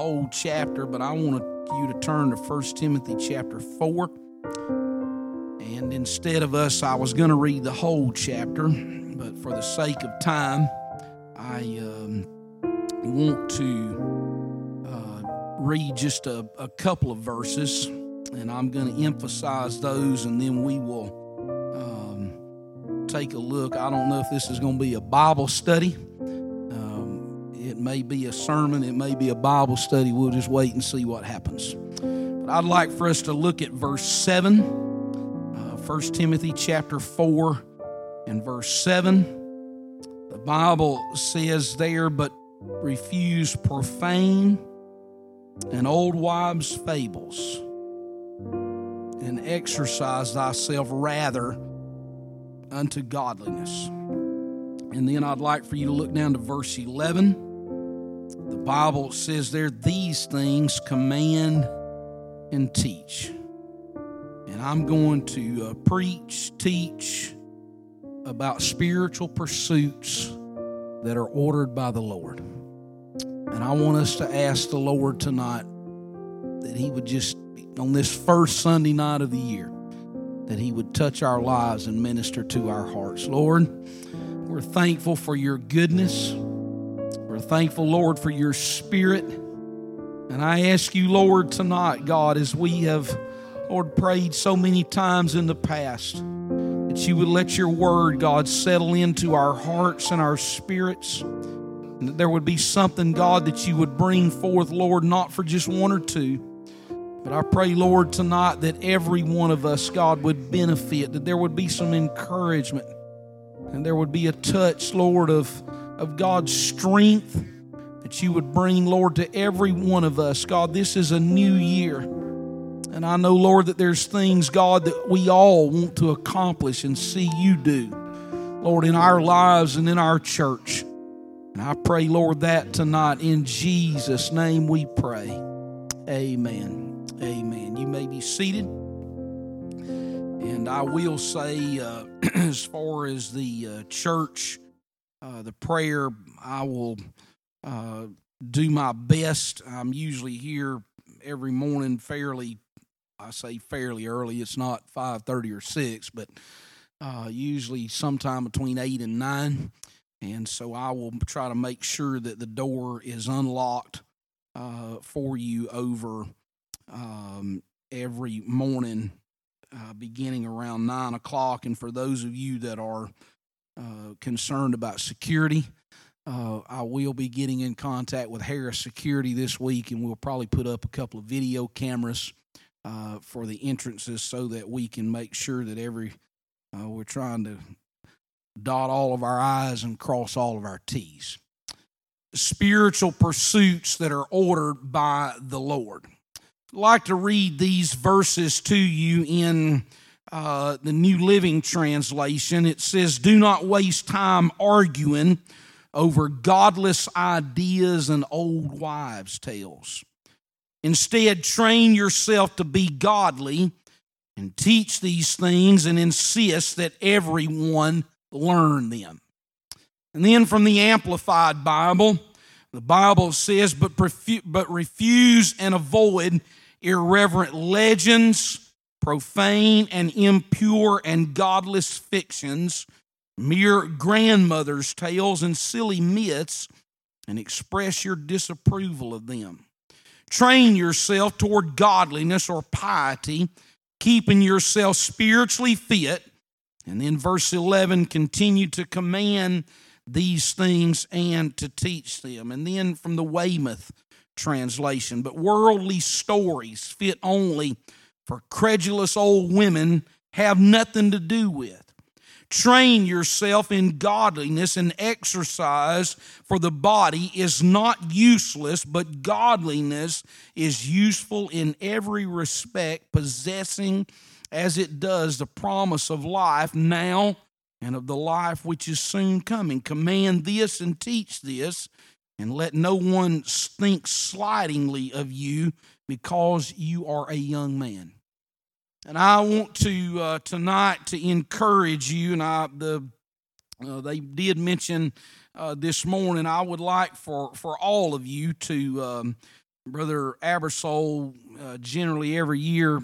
whole chapter, but I want you to turn to 1 Timothy chapter 4. And instead of us, I was going to read the whole chapter, but for the sake of time, I um, want to uh, read just a, a couple of verses, and I'm going to emphasize those, and then we will um, take a look. I don't know if this is going to be a Bible study. It may be a sermon, it may be a Bible study. We'll just wait and see what happens. But I'd like for us to look at verse 7, uh, 1 Timothy chapter 4 and verse 7. The Bible says there, but refuse profane and old wives' fables, and exercise thyself rather unto godliness. And then I'd like for you to look down to verse 11. Bible says there, these things command and teach. And I'm going to uh, preach, teach about spiritual pursuits that are ordered by the Lord. And I want us to ask the Lord tonight that He would just, on this first Sunday night of the year, that He would touch our lives and minister to our hearts. Lord, we're thankful for your goodness. Thankful, Lord, for your spirit. And I ask you, Lord, tonight, God, as we have, Lord, prayed so many times in the past, that you would let your word, God, settle into our hearts and our spirits. And that there would be something, God, that you would bring forth, Lord, not for just one or two. But I pray, Lord, tonight that every one of us, God, would benefit, that there would be some encouragement, and there would be a touch, Lord, of, of God's strength that you would bring, Lord, to every one of us. God, this is a new year. And I know, Lord, that there's things, God, that we all want to accomplish and see you do, Lord, in our lives and in our church. And I pray, Lord, that tonight in Jesus' name we pray. Amen. Amen. You may be seated. And I will say, uh, as far as the uh, church, uh, the prayer, I will uh, do my best. I'm usually here every morning fairly, I say fairly early. It's not 5.30 or 6, but uh, usually sometime between 8 and 9. And so I will try to make sure that the door is unlocked uh, for you over um, every morning, uh, beginning around nine o'clock. And for those of you that are uh, concerned about security, uh, I will be getting in contact with Harris Security this week, and we'll probably put up a couple of video cameras uh, for the entrances so that we can make sure that every uh, we're trying to dot all of our I's and cross all of our T's. Spiritual pursuits that are ordered by the Lord. I'd like to read these verses to you in uh, the New Living Translation. It says, Do not waste time arguing over godless ideas and old wives' tales. Instead, train yourself to be godly and teach these things and insist that everyone learn them. And then from the Amplified Bible, the Bible says, but, but refuse and avoid irreverent legends, profane and impure and godless fictions, mere grandmother's tales, and silly myths, and express your disapproval of them. Train yourself toward godliness or piety, keeping yourself spiritually fit and then verse 11 continue to command these things and to teach them. And then from the Weymouth translation, but worldly stories fit only for credulous old women have nothing to do with. Train yourself in godliness and exercise for the body is not useless, but godliness is useful in every respect, possessing as it does the promise of life now and of the life which is soon coming. Command this and teach this, and let no one think slightingly of you because you are a young man. And I want to uh, tonight to encourage you, and I the uh, they did mention uh, this morning. I would like for for all of you to um, Brother Abersole uh, generally every year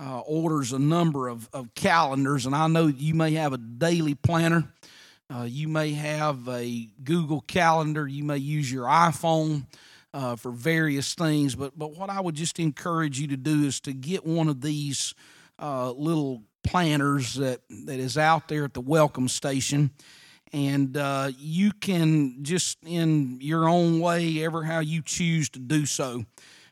uh, orders a number of, of calendars, and I know you may have a daily planner. Uh, you may have a Google Calendar. You may use your iPhone uh, for various things. But but what I would just encourage you to do is to get one of these uh, little planners that that is out there at the welcome station and uh, you can just in your own way ever how you choose to do so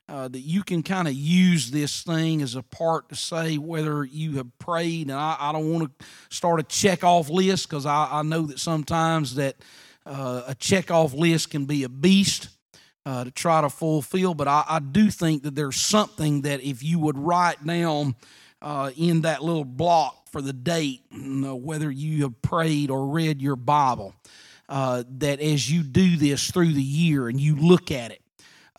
uh, that you can kind of use this thing as a part to say whether you have prayed and i, I don't want to start a check off list because I, I, know that sometimes that uh, a check off list can be a beast uh, to try to fulfill but I, I, do think that there's something that if you would write down uh, in that little block for the date, whether you have prayed or read your Bible, uh, that as you do this through the year and you look at it,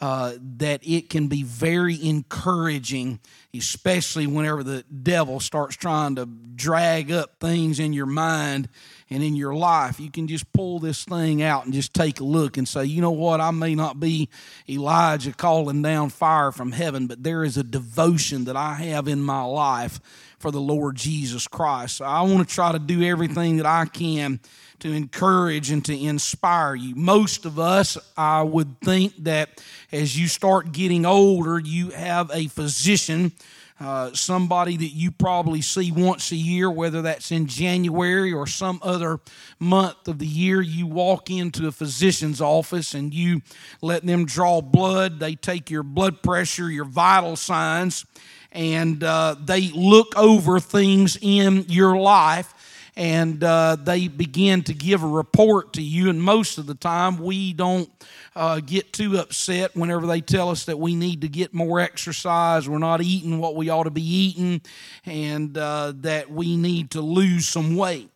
uh, that it can be very encouraging, especially whenever the devil starts trying to drag up things in your mind and in your life. You can just pull this thing out and just take a look and say, you know what, I may not be Elijah calling down fire from heaven, but there is a devotion that I have in my life for the Lord Jesus Christ. So I want to try to do everything that I can to encourage and to inspire you. Most of us, I would think that as you start getting older, you have a physician. Uh, somebody that you probably see once a year, whether that's in January or some other month of the year, you walk into a physician's office and you let them draw blood. They take your blood pressure, your vital signs, and uh, they look over things in your life and uh, they begin to give a report to you. And most of the time, we don't uh, get too upset whenever they tell us that we need to get more exercise, we're not eating what we ought to be eating, and uh, that we need to lose some weight.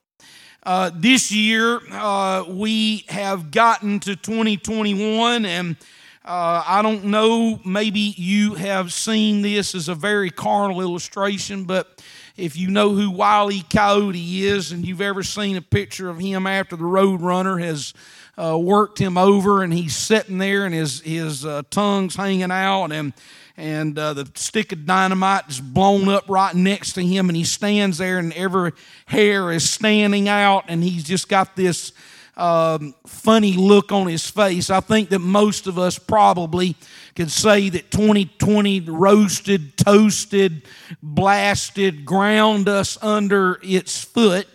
Uh, this year, uh, we have gotten to 2021 and uh, I don't know, maybe you have seen this as a very carnal illustration, but if you know who Wiley Coyote is and you've ever seen a picture of him after the Roadrunner has uh, worked him over and he's sitting there and his, his uh, tongue's hanging out and, and uh, the stick of dynamite is blown up right next to him and he stands there and every hair is standing out and he's just got this um, funny look on his face. I think that most of us probably could say that 2020 roasted, toasted, blasted, ground us under its foot.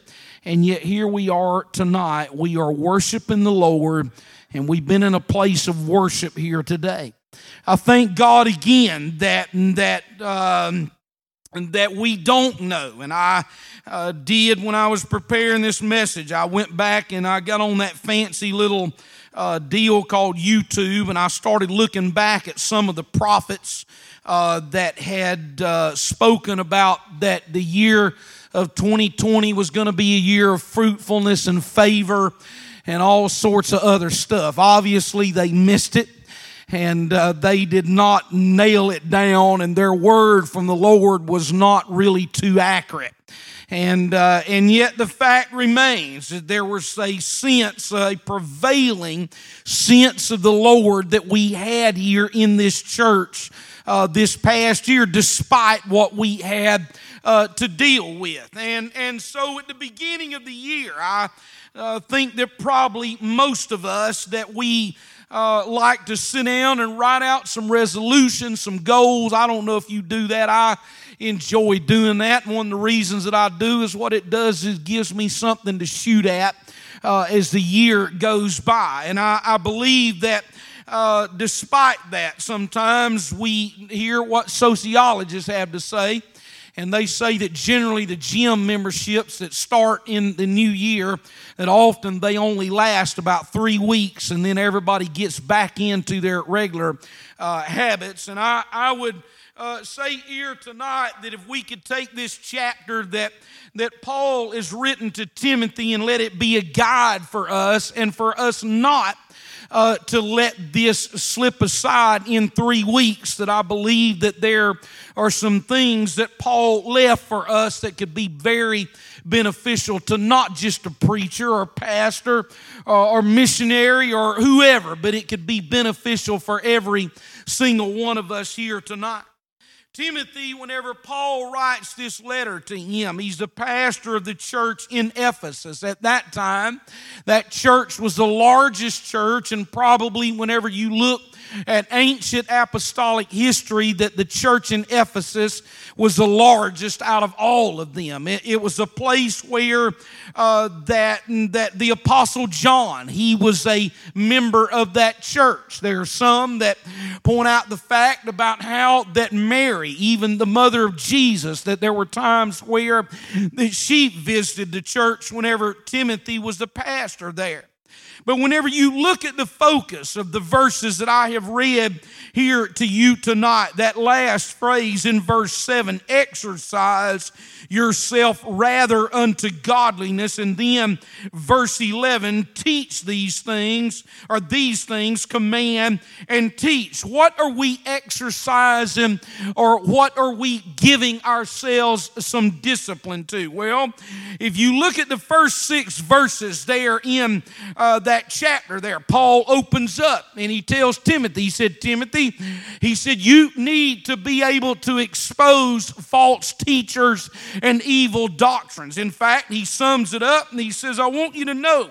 And yet here we are tonight. We are worshiping the Lord, and we've been in a place of worship here today. I thank God again that that um, that we don't know, and I uh, did when I was preparing this message. I went back and I got on that fancy little uh, deal called YouTube, and I started looking back at some of the prophets uh, that had uh, spoken about that the year of 2020 was going to be a year of fruitfulness and favor and all sorts of other stuff. Obviously, they missed it and uh, they did not nail it down, and their word from the Lord was not really too accurate. And, uh, and yet the fact remains that there was a sense, a prevailing sense of the Lord that we had here in this church uh, this past year, despite what we had uh, to deal with. And, and so at the beginning of the year, I uh, think that probably most of us that we uh, like to sit down and write out some resolutions, some goals. I don't know if you do that. I enjoy doing that. One of the reasons that I do is what it does is gives me something to shoot at uh, as the year goes by. And I, I believe that uh, despite that, sometimes we hear what sociologists have to say. And they say that generally the gym memberships that start in the new year, that often they only last about three weeks and then everybody gets back into their regular uh, habits. And I, I would uh, say here tonight that if we could take this chapter that, that Paul is written to Timothy and let it be a guide for us and for us not uh, to let this slip aside in three weeks that I believe that there are some things that Paul left for us that could be very beneficial to not just a preacher or pastor or, or missionary or whoever, but it could be beneficial for every single one of us here tonight. Timothy, whenever Paul writes this letter to him, he's the pastor of the church in Ephesus. At that time, that church was the largest church, and probably whenever you look at ancient apostolic history that the church in Ephesus was the largest out of all of them. It, it was a place where uh, that, that the apostle John, he was a member of that church. There are some that point out the fact about how that Mary, even the mother of Jesus, that there were times where she visited the church whenever Timothy was the pastor there. But whenever you look at the focus of the verses that I have read here to you tonight, that last phrase in verse 7 exercise yourself rather unto godliness. And then verse 11 teach these things, or these things command and teach. What are we exercising, or what are we giving ourselves some discipline to? Well, if you look at the first six verses there in uh, that chapter there, Paul opens up and he tells Timothy, he said, Timothy, he said, you need to be able to expose false teachers and evil doctrines. In fact, he sums it up and he says, I want you to know,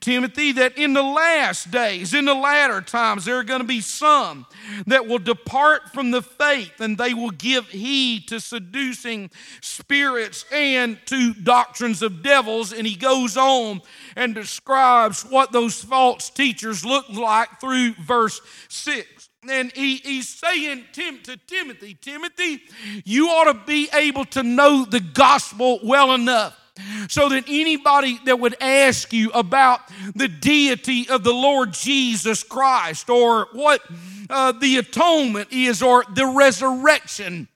Timothy, that in the last days, in the latter times, there are going to be some that will depart from the faith and they will give heed to seducing spirits and to doctrines of devils. And he goes on and describes what those false teachers look like through verse 6. And he, he's saying Tim, to Timothy, Timothy, you ought to be able to know the gospel well enough so that anybody that would ask you about the deity of the Lord Jesus Christ or what uh, the atonement is or the resurrection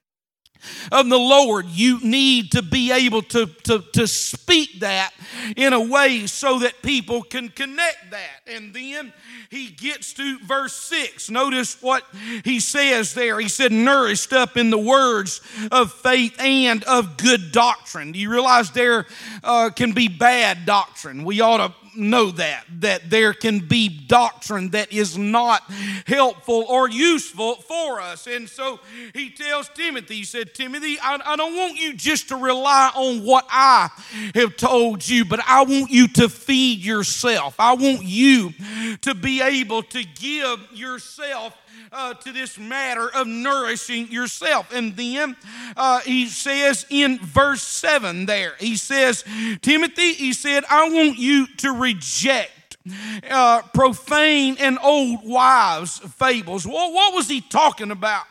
of the Lord, you need to be able to, to, to speak that in a way so that people can connect that. And then he gets to verse 6. Notice what he says there. He said, nourished up in the words of faith and of good doctrine. Do you realize there uh, can be bad doctrine? We ought to know that, that there can be doctrine that is not helpful or useful for us. And so he tells Timothy, he said, Timothy, I, I don't want you just to rely on what I have told you, but I want you to feed yourself. I want you to be able to give yourself uh, to this matter of nourishing yourself. And then uh, he says in verse 7 there, he says, Timothy, he said, I want you to reject uh, profane and old wives' fables. Well, what was he talking about?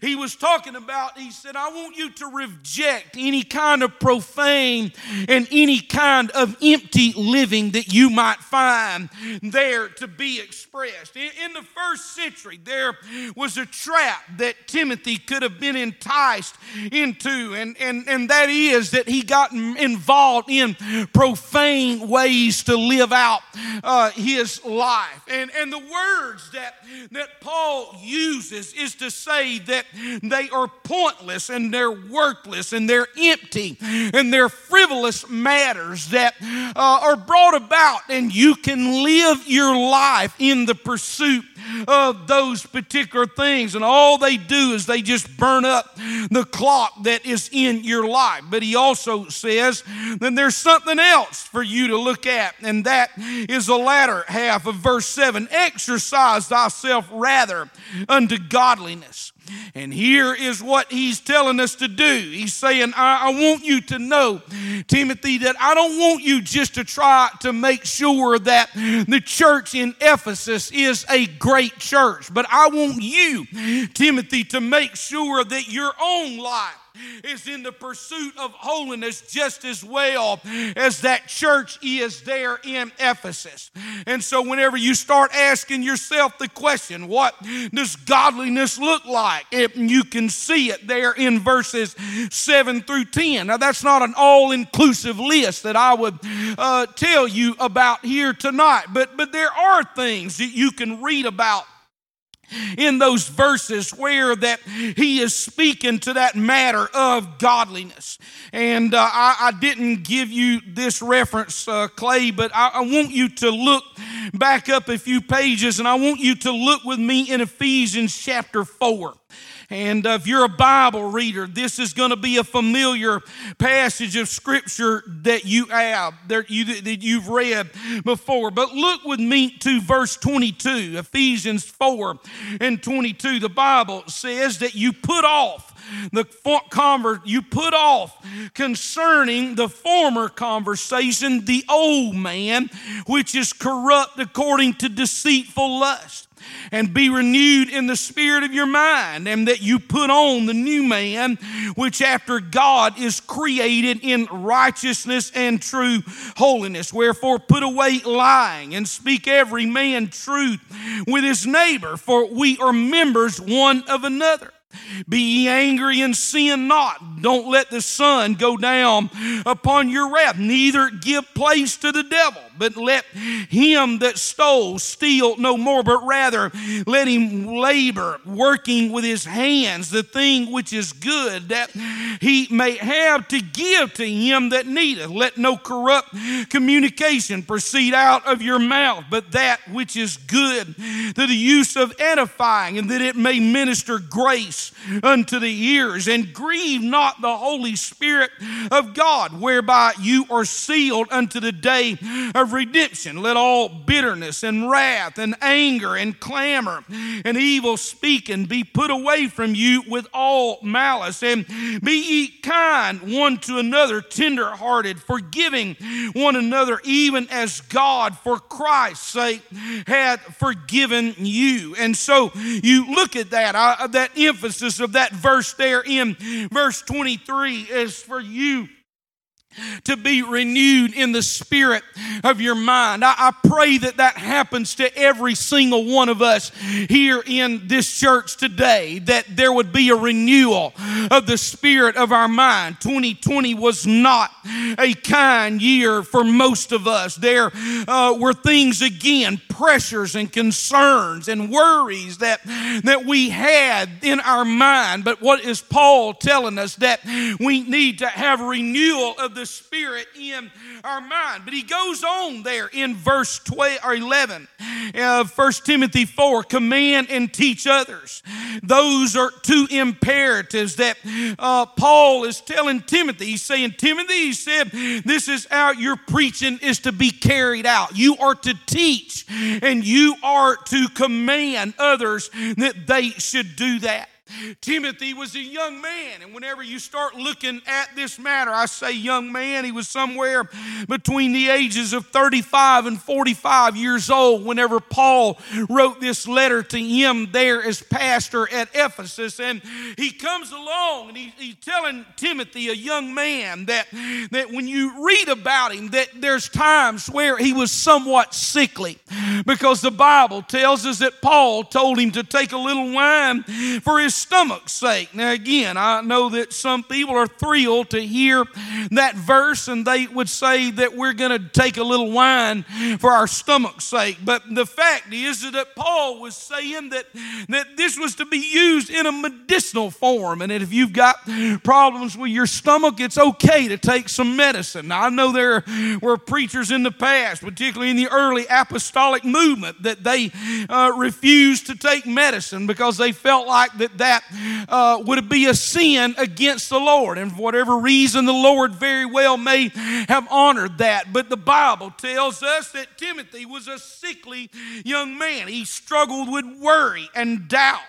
He was talking about, he said, I want you to reject any kind of profane and any kind of empty living that you might find there to be expressed. In, the first century, there was a trap that Timothy could have been enticed into, and, and, and that is that he got involved in profane ways to live out uh, his life. And, and the words that, that Paul uses is to say, that they are pointless and they're worthless and they're empty and they're frivolous matters that uh, are brought about, and you can live your life in the pursuit of those particular things. And all they do is they just burn up the clock that is in your life. But he also says that there's something else for you to look at, and that is the latter half of verse 7 Exercise thyself rather unto godliness. And here is what he's telling us to do. He's saying, I, I, want you to know, Timothy, that I don't want you just to try to make sure that the church in Ephesus is a great church, but I want you, Timothy, to make sure that your own life is in the pursuit of holiness just as well as that church is there in Ephesus. And so, whenever you start asking yourself the question, what does godliness look like? It, you can see it there in verses 7 through 10. Now, that's not an all inclusive list that I would uh, tell you about here tonight, but, but there are things that you can read about in those verses where that he is speaking to that matter of godliness. And uh, I, I, didn't give you this reference uh, clay but I, I want you to look back up a few pages and i want you to look with me in ephesians chapter 4 and if you're a Bible reader, this is going to be a familiar passage of Scripture that you have, that, you, that you've read before. But look with me to verse 22, Ephesians 4 and 22. The Bible says that you put off the conver- you put off concerning the former conversation the old man which is corrupt according to deceitful lust and be renewed in the spirit of your mind, and that you put on the new man, which after God is created in righteousness and true holiness. Wherefore, put away lying and speak every man truth with his neighbor, for we are members one of another. Be ye angry and sin not. Don't let the sun go down upon your wrath. Neither give place to the devil, but let him that stole steal no more, but rather let him labor, working with his hands the thing which is good, that he may have to give to him that needeth. Let no corrupt communication proceed out of your mouth, but that which is good to the use of edifying, and that it may minister grace unto the ears, and grieve not the Holy Spirit of God, whereby you are sealed unto the day of redemption. Let all bitterness and wrath and anger and clamor and evil speaking be put away from you with all malice, and be ye kind one to another, tender hearted, forgiving one another, even as God, for Christ's sake, hath forgiven you. And so you look at that, uh, that emphasis emphasis of that verse there in verse 23 is for you to be renewed in the spirit of your mind. I, I, pray that that happens to every single one of us here in this church today, that there would be a renewal of the spirit of our mind. 2020 was not a kind year for most of us. There uh, were things again, pressures and concerns and worries that, that we had in our mind. But what is Paul telling us? That we need to have renewal of the the Spirit in our mind. But he goes on there in verse 12 or 11 of 1 Timothy 4 command and teach others. Those are two imperatives that uh, Paul is telling Timothy. He's saying, Timothy, he said, this is how your preaching is to be carried out. You are to teach and you are to command others that they should do that. Timothy was a young man, and whenever you start looking at this matter, I say young man, he was somewhere between the ages of 35 and 45 years old whenever Paul wrote this letter to him there as pastor at Ephesus. And he comes along and he, he's telling Timothy, a young man, that, that when you read about him, that there's times where he was somewhat sickly because the Bible tells us that Paul told him to take a little wine for his stomach's sake. Now, again, I know that some people are thrilled to hear that verse and they would say that we're going to take a little wine for our stomach's sake. But the fact is that Paul was saying that, that this was to be used in a medicinal form. And that if you've got problems with your stomach, it's okay to take some medicine. Now, I know there were preachers in the past, particularly in the early apostolic movement, that they uh, refused to take medicine because they felt like that that uh, would be a sin against the Lord. And for whatever reason, the Lord very well may have honored that. But the Bible tells us that Timothy was a sickly young man. He struggled with worry and doubt.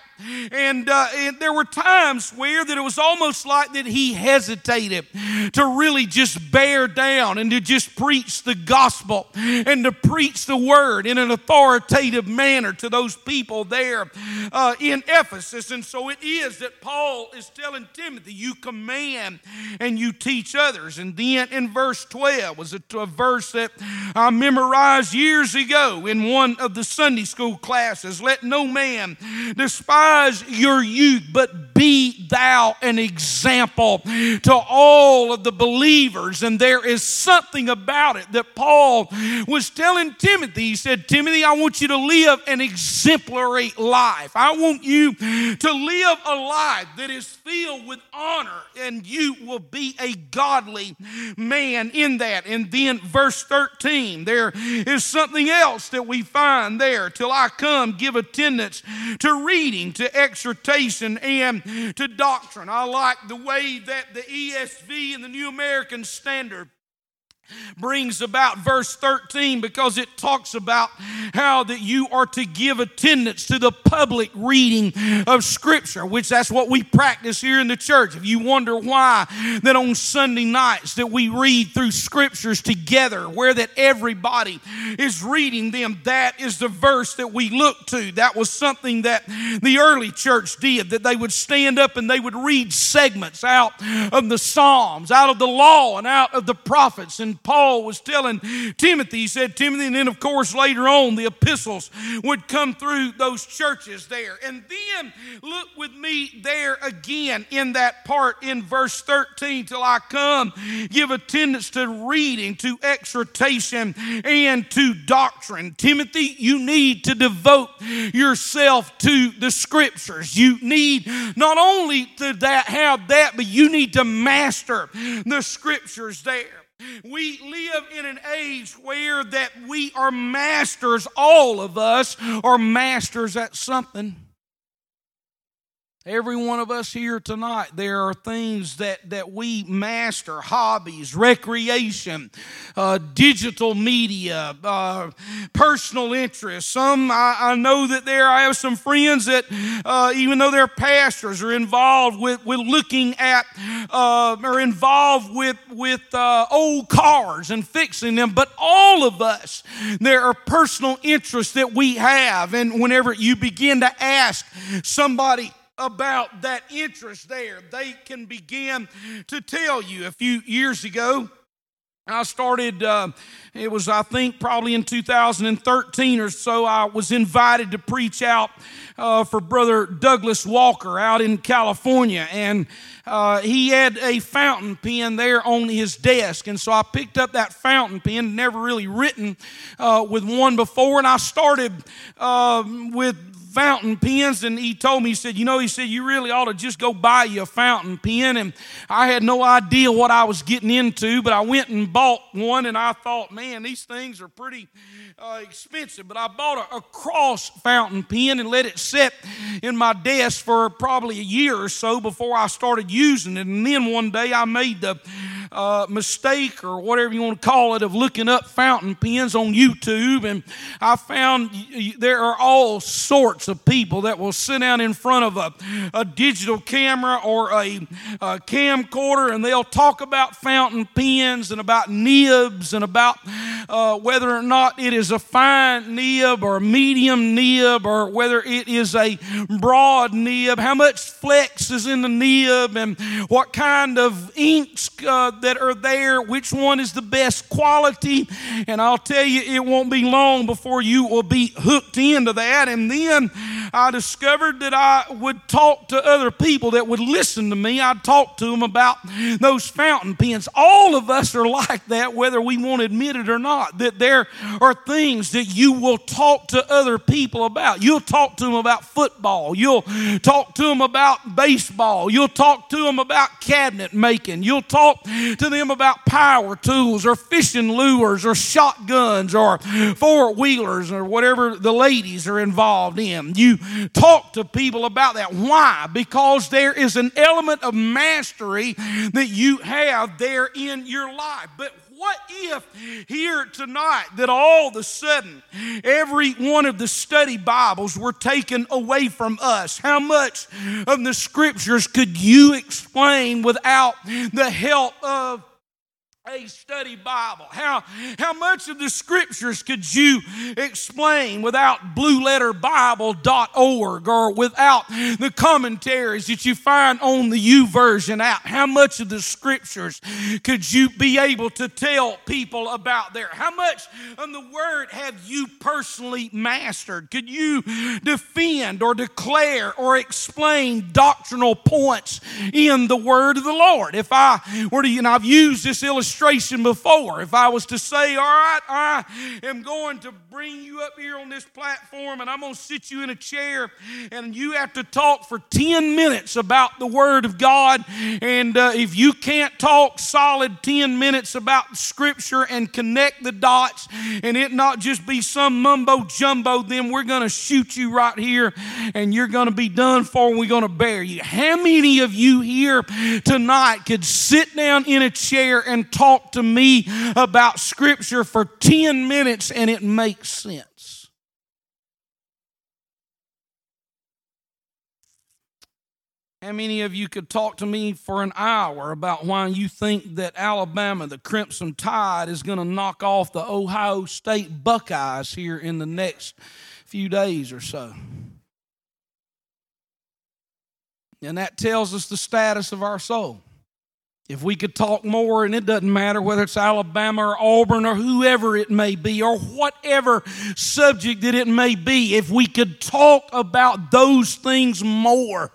And, uh, and, there were times where that it was almost like that he hesitated to really just bear down and to just preach the gospel and to preach the word in an authoritative manner to those people there uh, in Ephesus. And so it is that Paul is telling Timothy, you command and you teach others. And then in verse 12 was a, a verse that I memorized years ago in one of the Sunday school classes. Let no man despise despise your youth, but be thou an example to all of the believers. And there is something about it that Paul was telling Timothy. He said, Timothy, I want you to live an exemplary life. I want you to live a life that is filled with honor, and you will be a godly man in that. And then, verse 13, there is something else that we find there. Till I come, give attendance to reading, to exhortation, and to doctrine. I like the way that the ESV and the New American Standard brings about verse 13 because it talks about how that you are to give attendance to the public reading of scripture which that's what we practice here in the church. If you wonder why that on sunday nights that we read through scriptures together where that everybody is reading them that is the verse that we look to. That was something that the early church did that they would stand up and they would read segments out of the psalms out of the law and out of the prophets. And Paul was telling Timothy. He said, Timothy, and then of course later on the epistles would come through those churches there. And then look with me there again in that part in verse 13 till I come, give attendance to reading, to exhortation, and to doctrine. Timothy, you need to devote yourself to the scriptures. You need not only to that have that, but you need to master the scriptures there. We live in an age where that we are masters, all of us are masters at something. Every one of us here tonight, there are things that, that we master hobbies, recreation, uh, digital media, uh, personal interests. Some, I, I, know that there, I have some friends that, uh, even though they're pastors, are involved with, with looking at, uh, are involved with, with uh, old cars and fixing them. But all of us, there are personal interests that we have. And whenever you begin to ask somebody, about that interest there. They can begin to tell you. A few years ago, I started, uh, it was, I think, probably in 2013 or so, I was invited to preach out uh, for Brother Douglas Walker out in California. And uh, he had a fountain pen there on his desk. And so I picked up that fountain pen, never really written uh, with one before, and I started uh, with fountain pens and he told me he said you know he said you really ought to just go buy you a fountain pen. And i had no idea what i was getting into but i went and bought one and i thought man these things are pretty uh, expensive. But i bought a, a cross fountain pen and let it sit in my desk for probably a year or so before i started using it. And then one day i made the uh, mistake or whatever you want to call it of looking up fountain pens on YouTube, and I found there are all sorts of people that will sit down in front of a, a digital camera or a, a camcorder and they'll talk about fountain pens and about nibs and about uh, whether or not it is a fine nib or a medium nib or whether it is a broad nib, how much flex is in the nib, and what kind of inks uh, that are there, which one is the best quality. And I'll tell you, it won't be long before you will be hooked into that. And then I discovered that I would talk to other people that would listen to me. I'd talk to them about those fountain pens. All of us are like that, whether we want to admit it or not, that there are things that you will talk to other people about. You'll talk to them about football. You'll talk to them about baseball. You'll talk to them about cabinet making. You'll talk to them about power tools or fishing lures or shotguns or four wheelers or whatever the ladies are involved in. You talk to people about that. Why? Because there is an element of mastery that you have there in your life. But what if here tonight that all of a sudden every one of the study Bibles were taken away from us? How much of the scriptures could you explain without the help of a study Bible? How, how much of the scriptures could you explain without blueletterbible.org or without the commentaries that you find on the YouVersion app? How much of the scriptures could you be able to tell people about there? How much of the word have you personally mastered? Could you defend or declare or explain doctrinal points in the word of the Lord? If I were to, you I've used this illustration illustration before. If I was to say, All right, I am going to bring you up here on this platform and I'm going to sit you in a chair and you have to talk for 10 minutes about the Word of God. And uh, if you can't talk solid 10 minutes about Scripture and connect the dots and it not just be some mumbo jumbo, then we're going to shoot you right here and you're going to be done for and we're going to bury you. How many of you here tonight could sit down in a chair and talk? Talk to me about Scripture for 10 minutes and it makes sense. How many of you could talk to me for an hour about why you think that Alabama, the Crimson Tide, is going to knock off the Ohio State Buckeyes here in the next few days or so? And that tells us the status of our soul. If we could talk more, and it doesn't matter whether it's Alabama or Auburn or whoever it may be, or whatever subject that it may be, if we could talk about those things more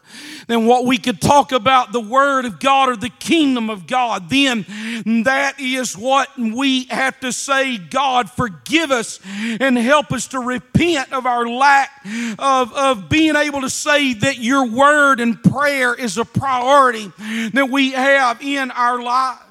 than what we could talk about the Word of God or the kingdom of God, then that is what we have to say God, forgive us and help us to repent of our lack of, of being able to say that your Word and prayer is a priority that we have in in our lives.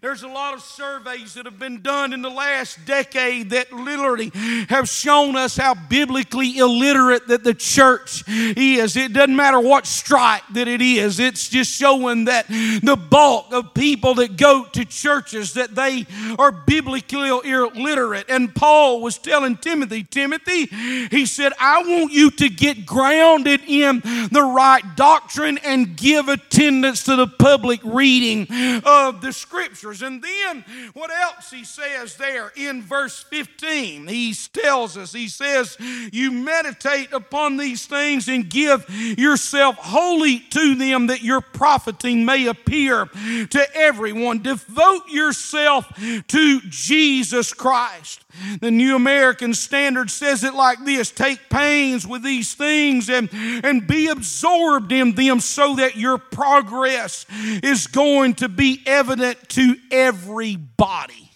There's a lot of surveys that have been done in the last decade that literally have shown us how biblically illiterate that the church is. It doesn't matter what stripe that it is. It's just showing that the bulk of people that go to churches that they are biblically illiterate. And Paul was telling Timothy, Timothy, he said, I want you to get grounded in the right doctrine and give attendance to the public reading of the scripture scriptures. And then what else he says there in verse 15? He tells us, he says, You meditate upon these things and give yourself wholly to them that your profiting may appear to everyone. Devote yourself to Jesus Christ. The New American Standard says it like this Take pains with these things and, and be absorbed in them so that your progress is going to be evident to everybody.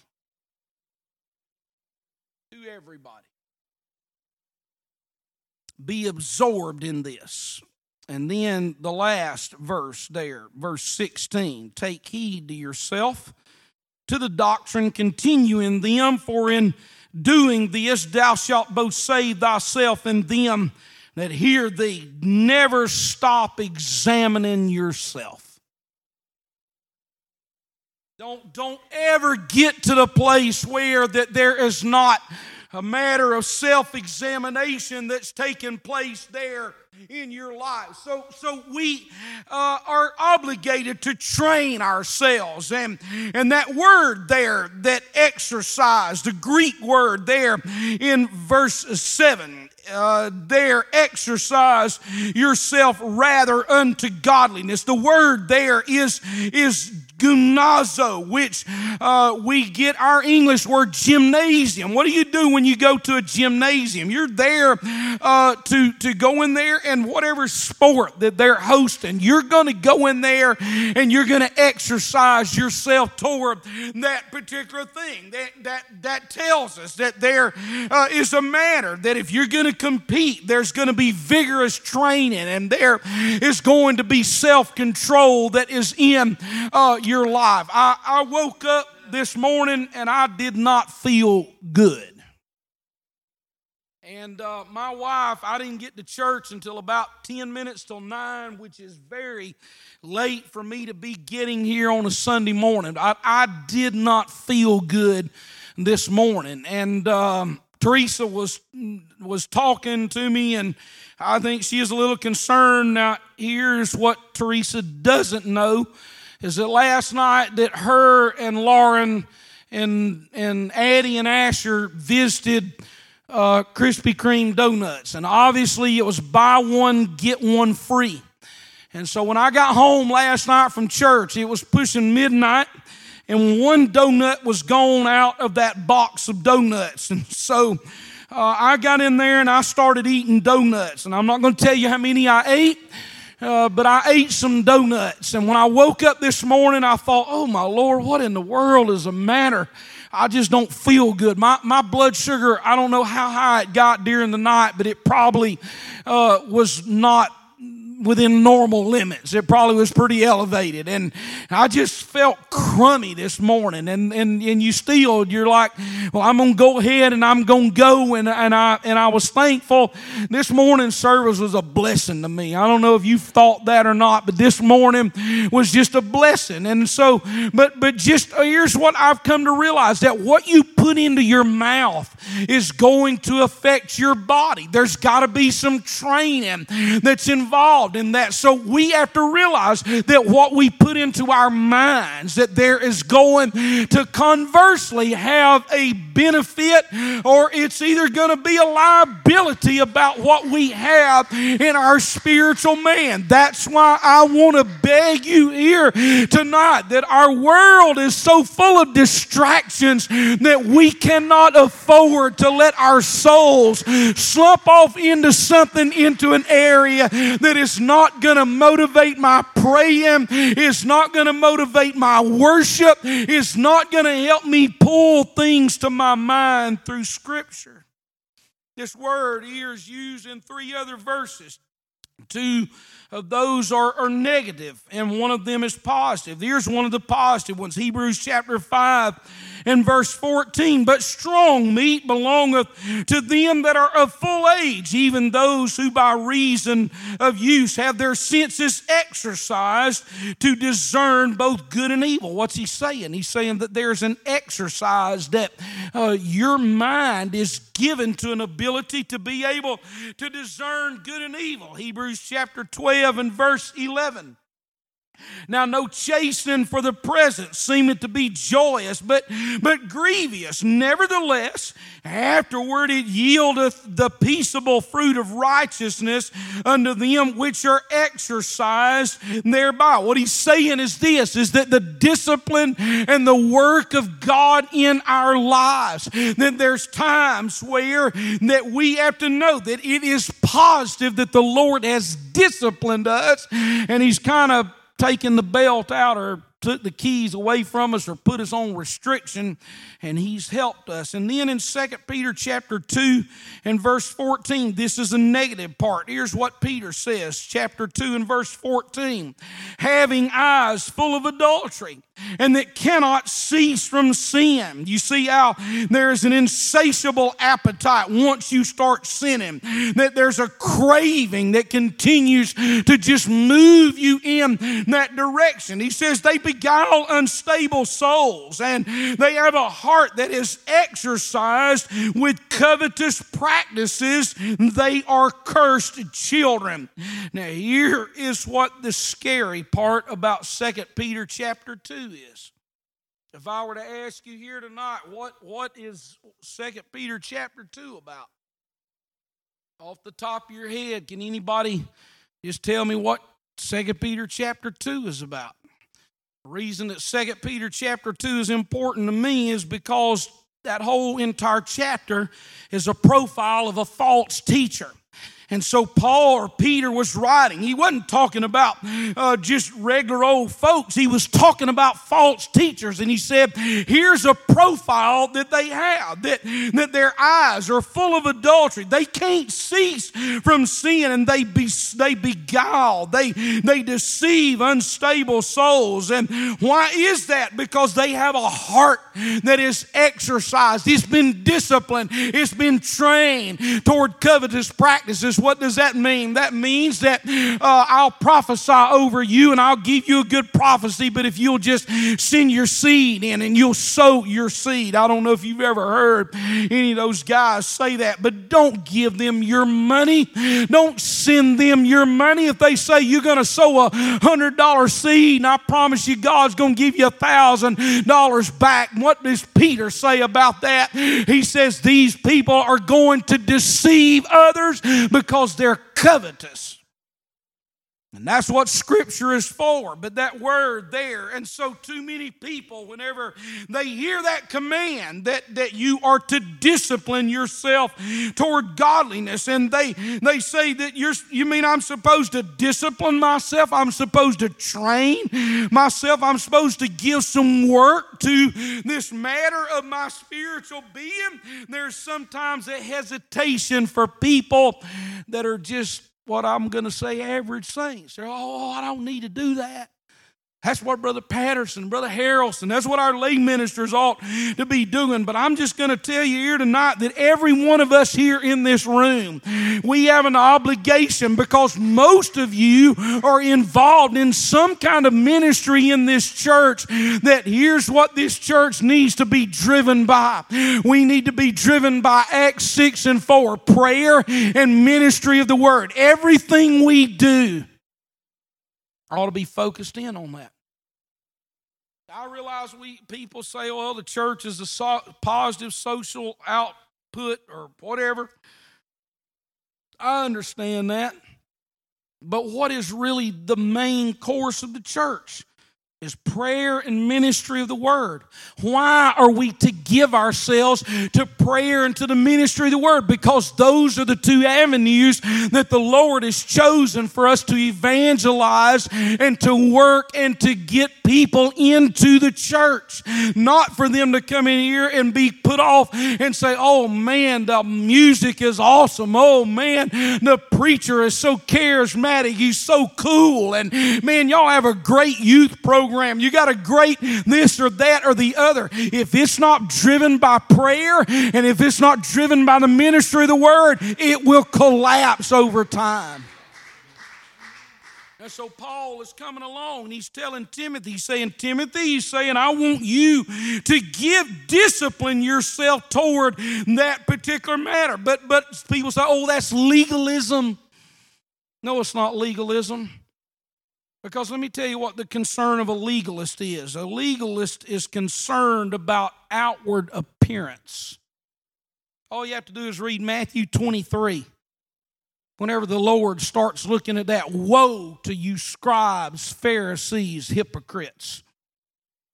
To everybody. Be absorbed in this. And then the last verse there, verse 16 take heed to yourself to the doctrine, continue in them, for in doing this thou shalt both save thyself and them that hear thee. Never stop examining yourself. Don't, don't ever get to the place where that there is not a matter of self-examination that's taking place there in your life. So, so we uh, are obligated to train ourselves. And, and that word there, that exercise, the Greek word there in verse 7, uh, there exercise yourself rather unto godliness. The word there is, is gymnazo, which uh, we get our English word gymnasium. What do you do when you go to a gymnasium? You're there uh, to, to go in there and whatever sport that they're hosting, you're going to go in there and you're going to exercise yourself toward that particular thing. That, that, that tells us that there uh, is a manner that if you're going to compete, there's going to be vigorous training and there is going to be self control that is in uh, your life. I, I woke up this morning and I did not feel good. And uh, my wife, I didn't get to church until about 10 minutes till 9, which is very late for me to be getting here on a Sunday morning. I, I did not feel good this morning. And um, Teresa was, was talking to me, and I think she is a little concerned. Now, here's what Teresa doesn't know is that last night that her and Lauren and and Addie and Asher visited uh, Krispy Kreme donuts, and obviously it was buy one get one free. And so when I got home last night from church, it was pushing midnight, and one donut was gone out of that box of donuts. And so uh, I got in there and I started eating donuts. And I'm not going to tell you how many I ate. Uh, but I ate some donuts. And when I woke up this morning, I thought, oh my Lord, what in the world is the matter? I just don't feel good. My, my blood sugar, I don't know how high it got during the night, but it probably uh, was not within normal limits. It probably was pretty elevated. And I just felt crummy this morning. And, and, and you still, you're like, well, I'm going to go ahead and I'm going to go. And, and, I, and I was thankful. This morning service was a blessing to me. I don't know if you thought that or not, but this morning was just a blessing. And so, but, but just uh, here's what I've come to realize that what you put into your mouth is going to affect your body. There's got to be some training that's involved involved in that. So we have to realize that what we put into our minds, that there is going to conversely have a benefit or it's either going to be a liability about what we have in our spiritual man. That's why I want to beg you here tonight that our world is so full of distractions that we cannot afford to let our souls slump off into something, into an area that is not going to motivate my praying, it's not going to motivate my worship, it's not going to help me pull things to my mind through Scripture. This word here is used in three other verses. Two of those are, are negative, and one of them is positive. Here's one of the positive ones Hebrews chapter 5 and verse 14. But strong meat belongeth to them that are of full age, even those who by reason of use have their senses exercised to discern both good and evil. What's he saying? He's saying that there's an exercise that uh, your mind is given to an ability to be able to discern good and evil. Hebrews chapter 12 and verse 11. Now, no chastening for the present seemeth to be joyous, but, but grievous. Nevertheless, afterward it yieldeth the peaceable fruit of righteousness unto them which are exercised thereby. What he's saying is this, is that the discipline and the work of God in our lives, that there's times where that we have to know that it is positive that the Lord has disciplined us and he's kind of taken the belt out or took the keys away from us or put us on restriction and he's helped us. And then in 2 peter chapter 2 and verse 14 this is a negative part. Here's what peter says chapter 2 and verse 14 having eyes full of adultery and that cannot cease from sin. You see how there's an insatiable appetite once you start sinning that there's a craving that continues to just move you in that direction. He says they beguile unstable souls, and they have a heart that is exercised with covetous practices. They are cursed children. Now, here is what the scary part about Second Peter chapter 2 is. If I were to ask you here tonight, what, what is Second Peter chapter 2 about? Off the top of your head, can anybody just tell me what Second Peter chapter 2 is about? Reason that Second Peter chapter 2 is important to me is because that whole entire chapter is a profile of a false teacher. And so Paul or Peter was writing. He wasn't talking about uh, just regular old folks. He was talking about false teachers. And he said, here's a profile that they have, that, that their eyes are full of adultery. They can't cease from sin and they, be, they beguile, they, they deceive unstable souls. And why is that? Because they have a heart that is exercised. It's been disciplined. It's been trained toward covetous practices. What does that mean? That means that uh, I'll prophesy over you and I'll give you a good prophecy, but if you'll just send your seed in and you'll sow your seed. I don't know if you've ever heard any of those guys say that, but don't give them your money. Don't send them your money. If they say you're going to sow a hundred dollar seed, and I promise you God's going to give you a thousand dollars back. What does Peter say about that? He says these people are going to deceive others because they're covetous. And that's what Scripture is for. But that word there, and so too many people, whenever they hear that command that, that you are to discipline yourself toward godliness, and they they say that you're you mean I'm supposed to discipline myself, I'm supposed to train myself, I'm supposed to give some work to this matter of my spiritual being. There's sometimes a hesitation for people that are just what I'm going to say average saints. They're, oh, I don't need to do that. That's what Brother Patterson, Brother Harrelson, that's what our lay ministers ought to be doing. But I'm just going to tell you here tonight that every one of us here in this room, we have an obligation because most of you are involved in some kind of ministry in this church. That here's what this church needs to be driven by. We need to be driven by Acts 6 and 4 prayer and ministry of the word. Everything we do ought to be focused in on that. I realize we people say, well, the church is a so- positive social output or whatever. I understand that. But what is really the main course of the church? Is prayer and ministry of the word. Why are we to give ourselves to prayer and to the ministry of the word? Because those are the two avenues that the Lord has chosen for us to evangelize and to work and to get people into the church. Not for them to come in here and be put off and say, oh man, the music is awesome. Oh man, the preacher is so charismatic. He's so cool. And man, y'all have a great youth program program. You got a great this or that or the other. If it's not driven by prayer and if it's not driven by the ministry of the word, it will collapse over time. And so Paul is coming along and he's telling Timothy, he's saying, Timothy, he's saying, I want you to give discipline yourself toward that particular matter. But but people say, oh, that's legalism. No, it's not legalism. Because let me tell you what the concern of a legalist is. A legalist is concerned about outward appearance. All you have to do is read Matthew 23. Whenever the Lord starts looking at that, woe to you, scribes, Pharisees, hypocrites.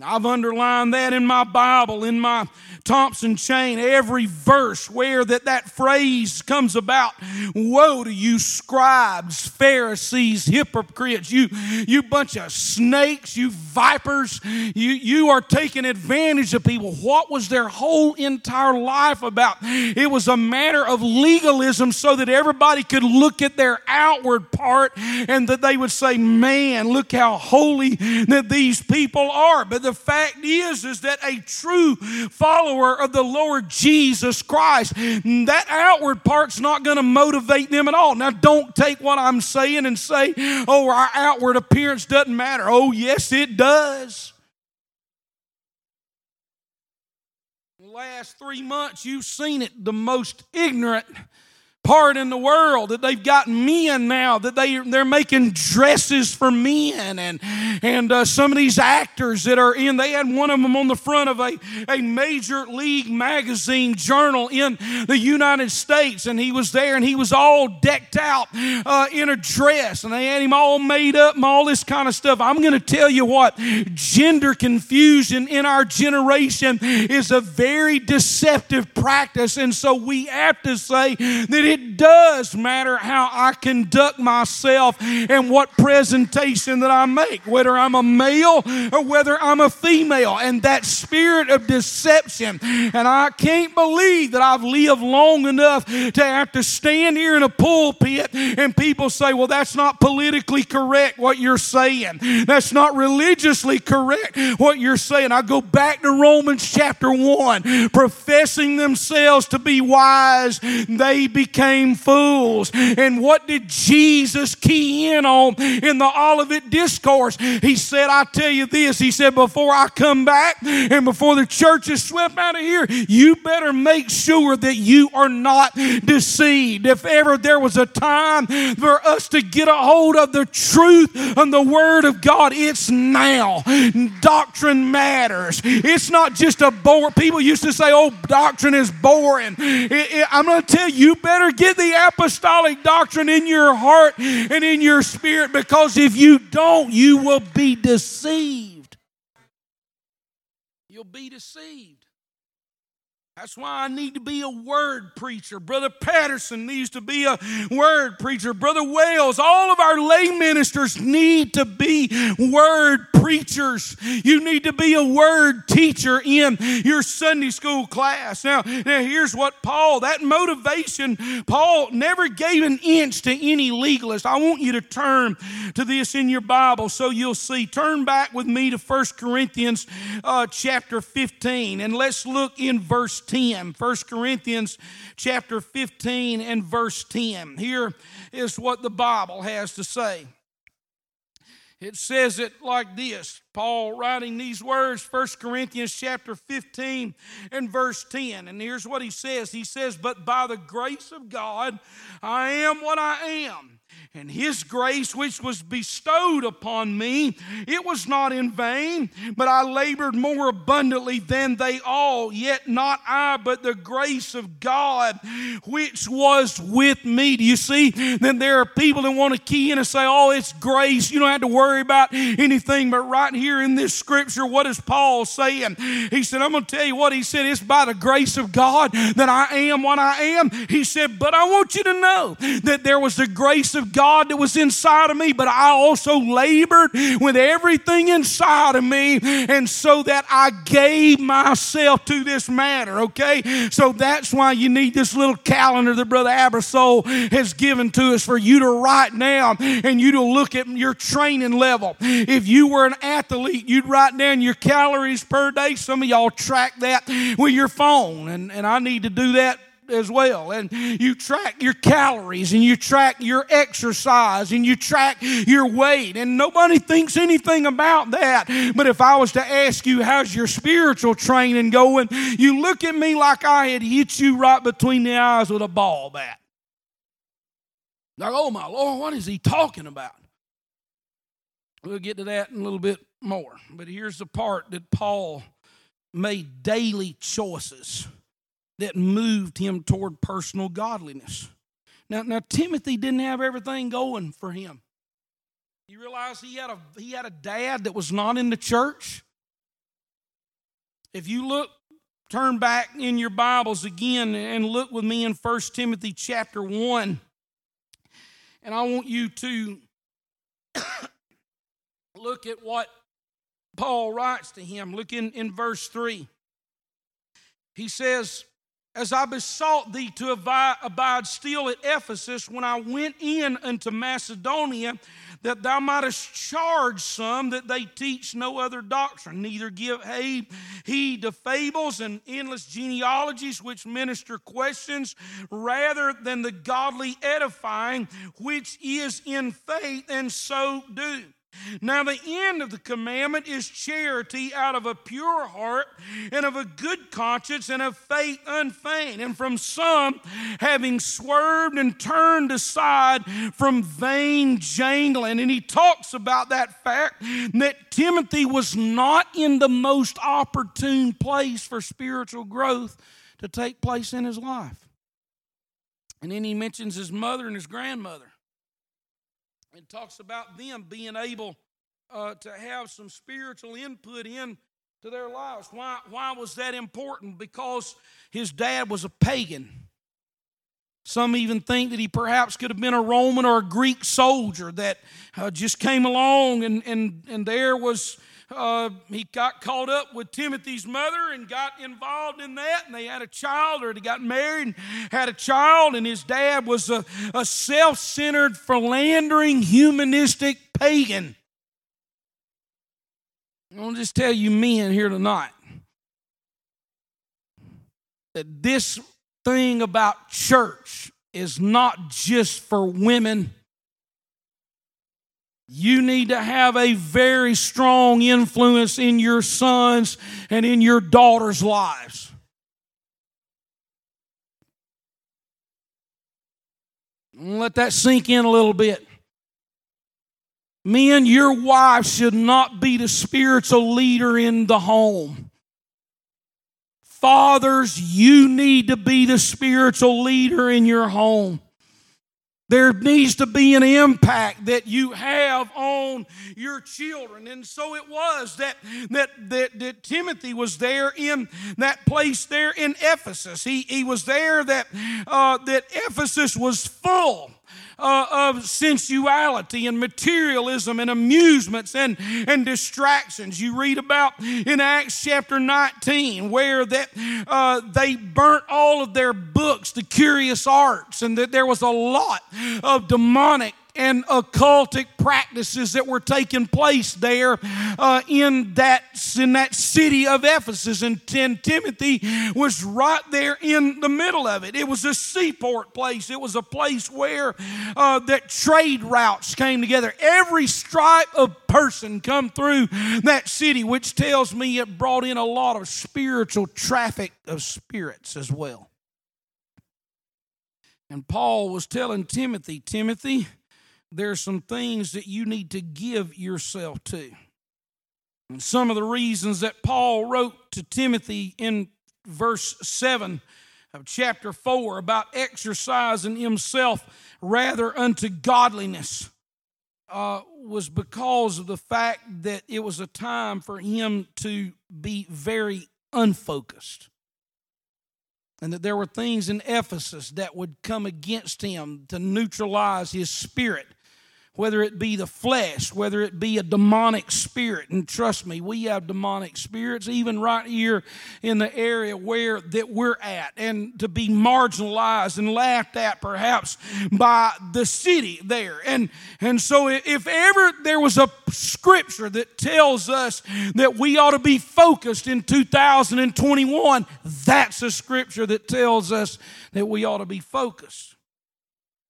I've underlined that in my Bible, in my Thompson chain, every verse where that, that phrase comes about. Woe to you, scribes, Pharisees, hypocrites, you, you bunch of snakes, you vipers, you, you are taking advantage of people. What was their whole entire life about? It was a matter of legalism so that everybody could look at their outward part and that they would say, Man, look how holy that these people are. But the fact is, is that a true follower of the Lord Jesus Christ, that outward part's not going to motivate them at all. Now, don't take what I'm saying and say, oh, our outward appearance doesn't matter. Oh, yes, it does. last three months, you've seen it. The most ignorant part in the world that they've got men now that they they're making dresses for men. And and uh, some of these actors that are in they had one of them on the front of a, a major league magazine journal in the United States. And he was there and he was all decked out uh, in a dress. And they had him all made up and all this kind of stuff. I'm going to tell you what gender confusion in our generation is a very deceptive practice. And so we have to say that it does matter how I conduct myself and what presentation that I make, whether I'm a male or whether I'm a female. And that spirit of deception. And I can't believe that I've lived long enough to have to stand here in a pulpit and people say, well, that's not politically correct what you're saying. That's not religiously correct what you're saying. I go back to Romans chapter 1, professing themselves to be wise, they became became fools. And what did Jesus key in on in the Olivet Discourse? He said, I tell you this, he said, before I come back and before the church is swept out of here, you better make sure that you are not deceived. If ever there was a time for us to get a hold of the truth and the Word of God, it's now. Doctrine matters. It's not just a bore. People used to say, oh, doctrine is boring. It, it, I'm going to tell you, you better get the apostolic doctrine in your heart and in your spirit because if you don't, you will be deceived. You'll be deceived. That's why I need to be a word preacher. Brother Patterson needs to be a word preacher. Brother Wells, all of our lay ministers need to be word preachers. You need to be a word teacher in your Sunday school class. Now, now here's what Paul, that motivation, Paul never gave an inch to any legalist. I want you to turn to this in your Bible so you'll see. Turn back with me to 1 Corinthians uh, chapter 15 and let's look in verse 10. 1 Corinthians chapter 15 and verse 10. Here is what the Bible has to say. It says it like this Paul writing these words, 1 Corinthians chapter 15 and verse 10. And here's what he says He says, But by the grace of God, I am what I am and his grace which was bestowed upon me it was not in vain but i labored more abundantly than they all yet not i but the grace of god which was with me. Do you see then there are people that want to key in and say oh it's grace. You don't have to worry about anything. But right here in this scripture what is paul saying? He said i'm going to tell you what he said. It's by the grace of god that i am what i am. He said but i want you to know that there was the grace of god God that was inside of me, but I also labored with everything inside of me, and so that I gave myself to this matter, okay? So that's why you need this little calendar that Brother Abersol has given to us for you to write down and you to look at your training level. If you were an athlete, you'd write down your calories per day. Some of y'all track that with your phone, and, and I need to do that as well. And you track your calories and you track your exercise and you track your weight. And nobody thinks anything about that. But if I was to ask you, how's your spiritual training going? You look at me like I had hit you right between the eyes with a ball bat. Like, oh my Lord, what is he talking about? We'll get to that in a little bit more. But here's the part that Paul made daily choices that moved him toward personal godliness. Now, now Timothy didn't have everything going for him. You realize he had a he had a dad that was not in the church. If you look, turn back in your Bibles again and look with me in 1 Timothy chapter 1. And I want you to look at what Paul writes to him. Look in, in verse 3. He says, as I besought thee to abide still at Ephesus when I went in unto Macedonia, that thou mightest charge some that they teach no other doctrine, neither give heed to fables and endless genealogies which minister questions, rather than the godly edifying which is in faith, and so do. Now, the end of the commandment is charity out of a pure heart and of a good conscience and of faith unfeigned. And from some, having swerved and turned aside from vain jangling. And he talks about that fact that Timothy was not in the most opportune place for spiritual growth to take place in his life. And then he mentions his mother and his grandmother. It talks about them being able uh, to have some spiritual input in to their lives. Why, why was that important? Because his dad was a pagan. Some even think that he perhaps could have been a Roman or a Greek soldier that uh, just came along and, and, and there was uh, he got caught up with Timothy's mother and got involved in that, and they had a child, or they got married and had a child, and his dad was a, a self centered, philandering, humanistic pagan. I want to just tell you men here tonight that this thing about church is not just for women. You need to have a very strong influence in your sons and in your daughters' lives. Let that sink in a little bit. Men, your wife should not be the spiritual leader in the home. Fathers, you need to be the spiritual leader in your home. There needs to be an impact that you have on your children. And so it was that, that, that, that, Timothy was there in that place there in Ephesus. He, he was there that, uh, that Ephesus was full uh, of sensuality and materialism and amusements and, and distractions. You read about in Acts chapter 19 where that uh, they burnt all of their books, the curious arts, and that there was a lot of demonic and occultic practices that were taking place there uh, in that in that city of Ephesus, and, and Timothy was right there in the middle of it. It was a seaport place. It was a place where uh, that trade routes came together. Every stripe of person come through that city, which tells me it brought in a lot of spiritual traffic of spirits as well. And Paul was telling Timothy, Timothy, there's some things that you need to give yourself to. And some of the reasons that Paul wrote to Timothy in verse 7 of chapter 4 about exercising himself rather unto godliness uh, was because of the fact that it was a time for him to be very unfocused and that there were things in Ephesus that would come against him to neutralize his spirit whether it be the flesh, whether it be a demonic spirit. And trust me, we have demonic spirits even right here in the area where that we're at, and to be marginalized and laughed at perhaps by the city there. And and so if ever there was a scripture that tells us that we ought to be focused in 2021, that's a scripture that tells us that we ought to be focused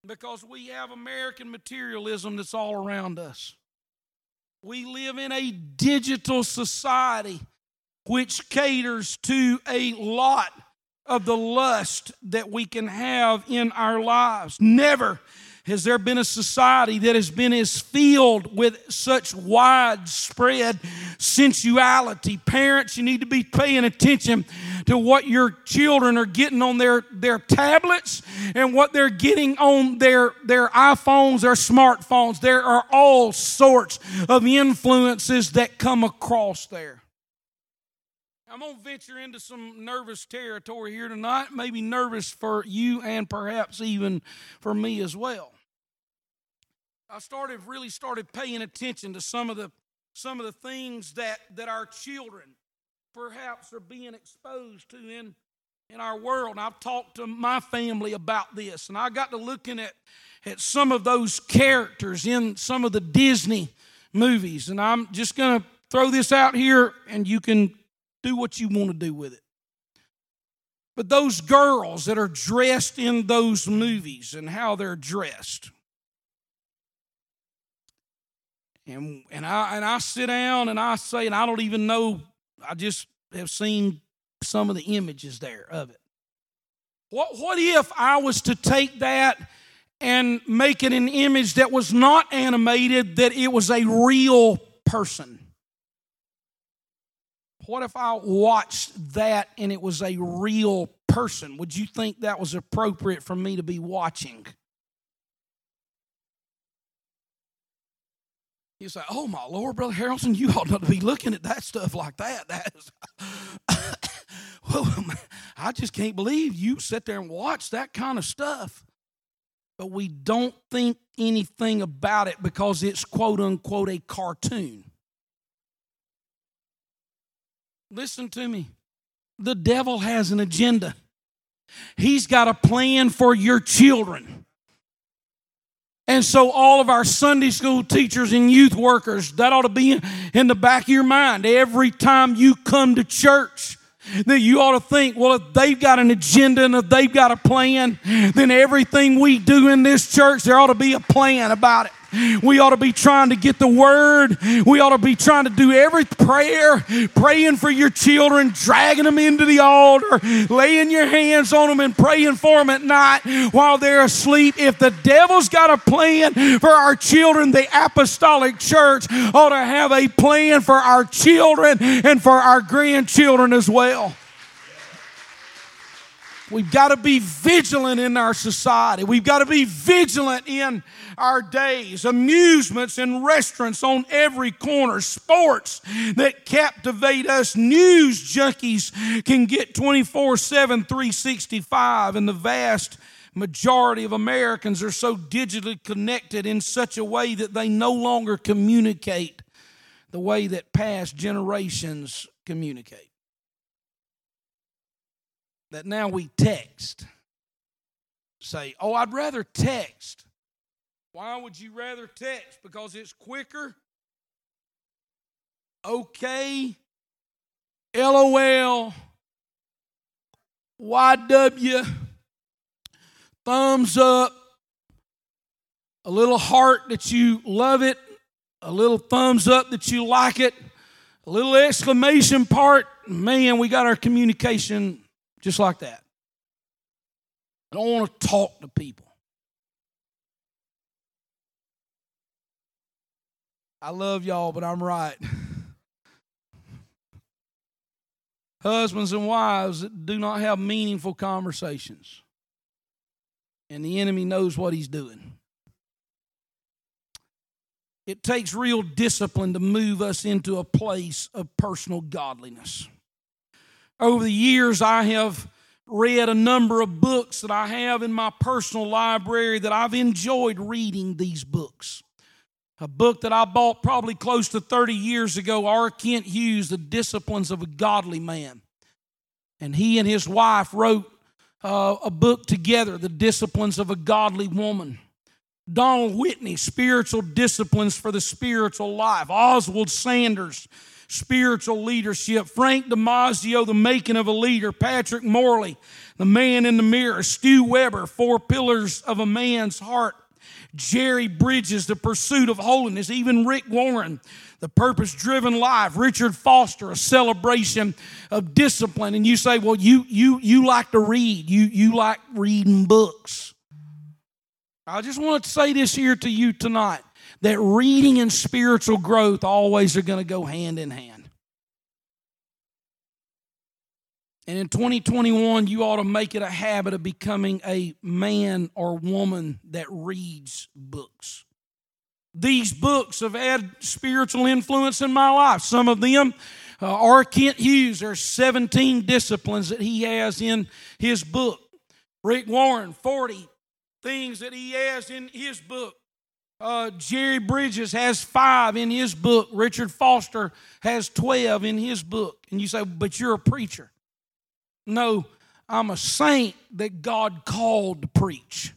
because we have American materialism that's all around us. We live in a digital society which caters to a lot of the lust that we can have in our lives. Never has there been a society that has been as filled with such widespread sensuality? Parents, you need to be paying attention to what your children are getting on their, their tablets and what they're getting on their, their iPhones, their smartphones. There are all sorts of influences that come across there. I'm going to venture into some nervous territory here tonight, maybe nervous for you and perhaps even for me as well. I started really started paying attention to some of the some of the things that that our children perhaps are being exposed to in in our world. And I've talked to my family about this, and I got to looking at at some of those characters in some of the Disney movies, and I'm just going to throw this out here, and you can do what you want to do with it. But those girls that are dressed in those movies and how they're dressed. And, and, I, and I sit down and I say, and I don't even know, I just have seen some of the images there of it. What, what if I was to take that and make it an image that was not animated, that it was a real person? What if I watched that and it was a real person? Would you think that was appropriate for me to be watching? You say, "Oh my Lord, Brother Harrelson, you ought not to be looking at that stuff like that." That is, well, I just can't believe you sit there and watch that kind of stuff. But we don't think anything about it because it's quote unquote a cartoon. Listen to me. The devil has an agenda. He's got a plan for your children. And so, all of our Sunday school teachers and youth workers, that ought to be in the back of your mind every time you come to church. That you ought to think, well, if they've got an agenda and if they've got a plan, then everything we do in this church, there ought to be a plan about it. We ought to be trying to get the word. We ought to be trying to do every prayer, praying for your children, dragging them into the altar, laying your hands on them and praying for them at night while they're asleep. If the devil's got a plan for our children, the apostolic church ought to have a plan for our children and for our grandchildren as well. We've got to be vigilant in our society. We've got to be vigilant in our days. Amusements and restaurants on every corner, sports that captivate us. News junkies can get 24 7, 365, and the vast majority of Americans are so digitally connected in such a way that they no longer communicate the way that past generations communicate that now we text. Say, oh, I'd rather text. Why would you rather text? Because it's quicker? Okay. LOL. YW. Thumbs up. A little heart that you love it. A little thumbs up that you like it. A little exclamation part. Man, we got our communication just like that. I don't want to talk to people. I love y'all, but I'm right. Husbands and wives that do not have meaningful conversations. And the enemy knows what he's doing. It takes real discipline to move us into a place of personal godliness. Over the years, I have read a number of books that I have in my personal library that I've enjoyed reading these books. A book that I bought probably close to 30 years ago, R. Kent Hughes, The Disciplines of a Godly Man. And he and his wife wrote uh, a book together, The Disciplines of a Godly Woman. Donald Whitney, Spiritual Disciplines for the Spiritual Life. Oswald Sanders, spiritual leadership. Frank Damazio, the making of a leader. Patrick Morley, the man in the mirror. Stu Weber, four pillars of a man's heart. Jerry Bridges, the pursuit of holiness. Even Rick Warren, the purpose driven life. Richard Foster, a celebration of discipline. And you say, well, you, you, you like to read, you, you like reading books. I just want to say this here to you tonight that reading and spiritual growth always are going to go hand in hand. And in 2021, you ought to make it a habit of becoming a man or woman that reads books. These books have had spiritual influence in my life. Some of them uh, R. Kent Hughes, there's 17 disciplines that he has in his book. Rick Warren, 40 things that he has in his book. Uh, Jerry Bridges has five in his book. Richard Foster has 12 in his book. And you say, but you're a preacher. No, I'm a saint that God called to preach.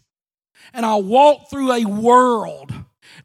And I walk through a world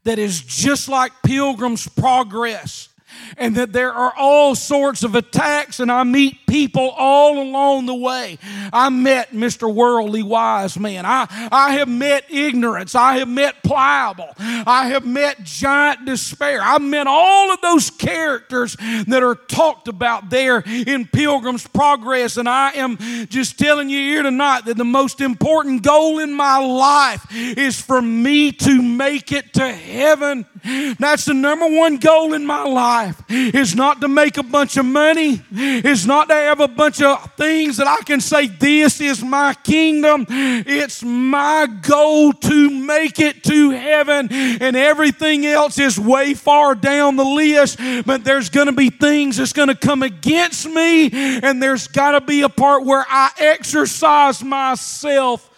that is just like Pilgrim's Progress and that there are all sorts of attacks, and I meet people all along the way. I met Mr. Worldly Wise Man. I, I have met ignorance. I have met pliable. I have met giant despair. I've met all of those characters that are talked about there in Pilgrim's Progress, and I am just telling you here tonight that the most important goal in my life is for me to make it to heaven. That's the number one goal in my life is not to make a bunch of money, is not to have a bunch of things that I can say, This is my kingdom. It's my goal to make it to heaven, and everything else is way far down the list. But there's going to be things that's going to come against me, and there's got to be a part where I exercise myself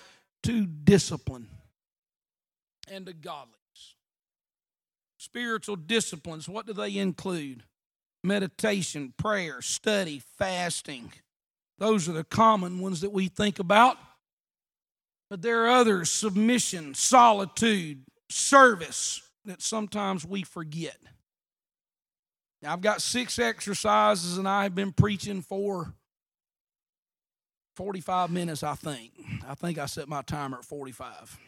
to discipline and to godly spiritual disciplines, what do they include? Meditation, prayer, study, fasting. Those are the common ones that we think about. But there are others submission, solitude, service that sometimes we forget. Now, I've got six exercises and I have been preaching for 45 minutes, I think. I think I set my timer at 45.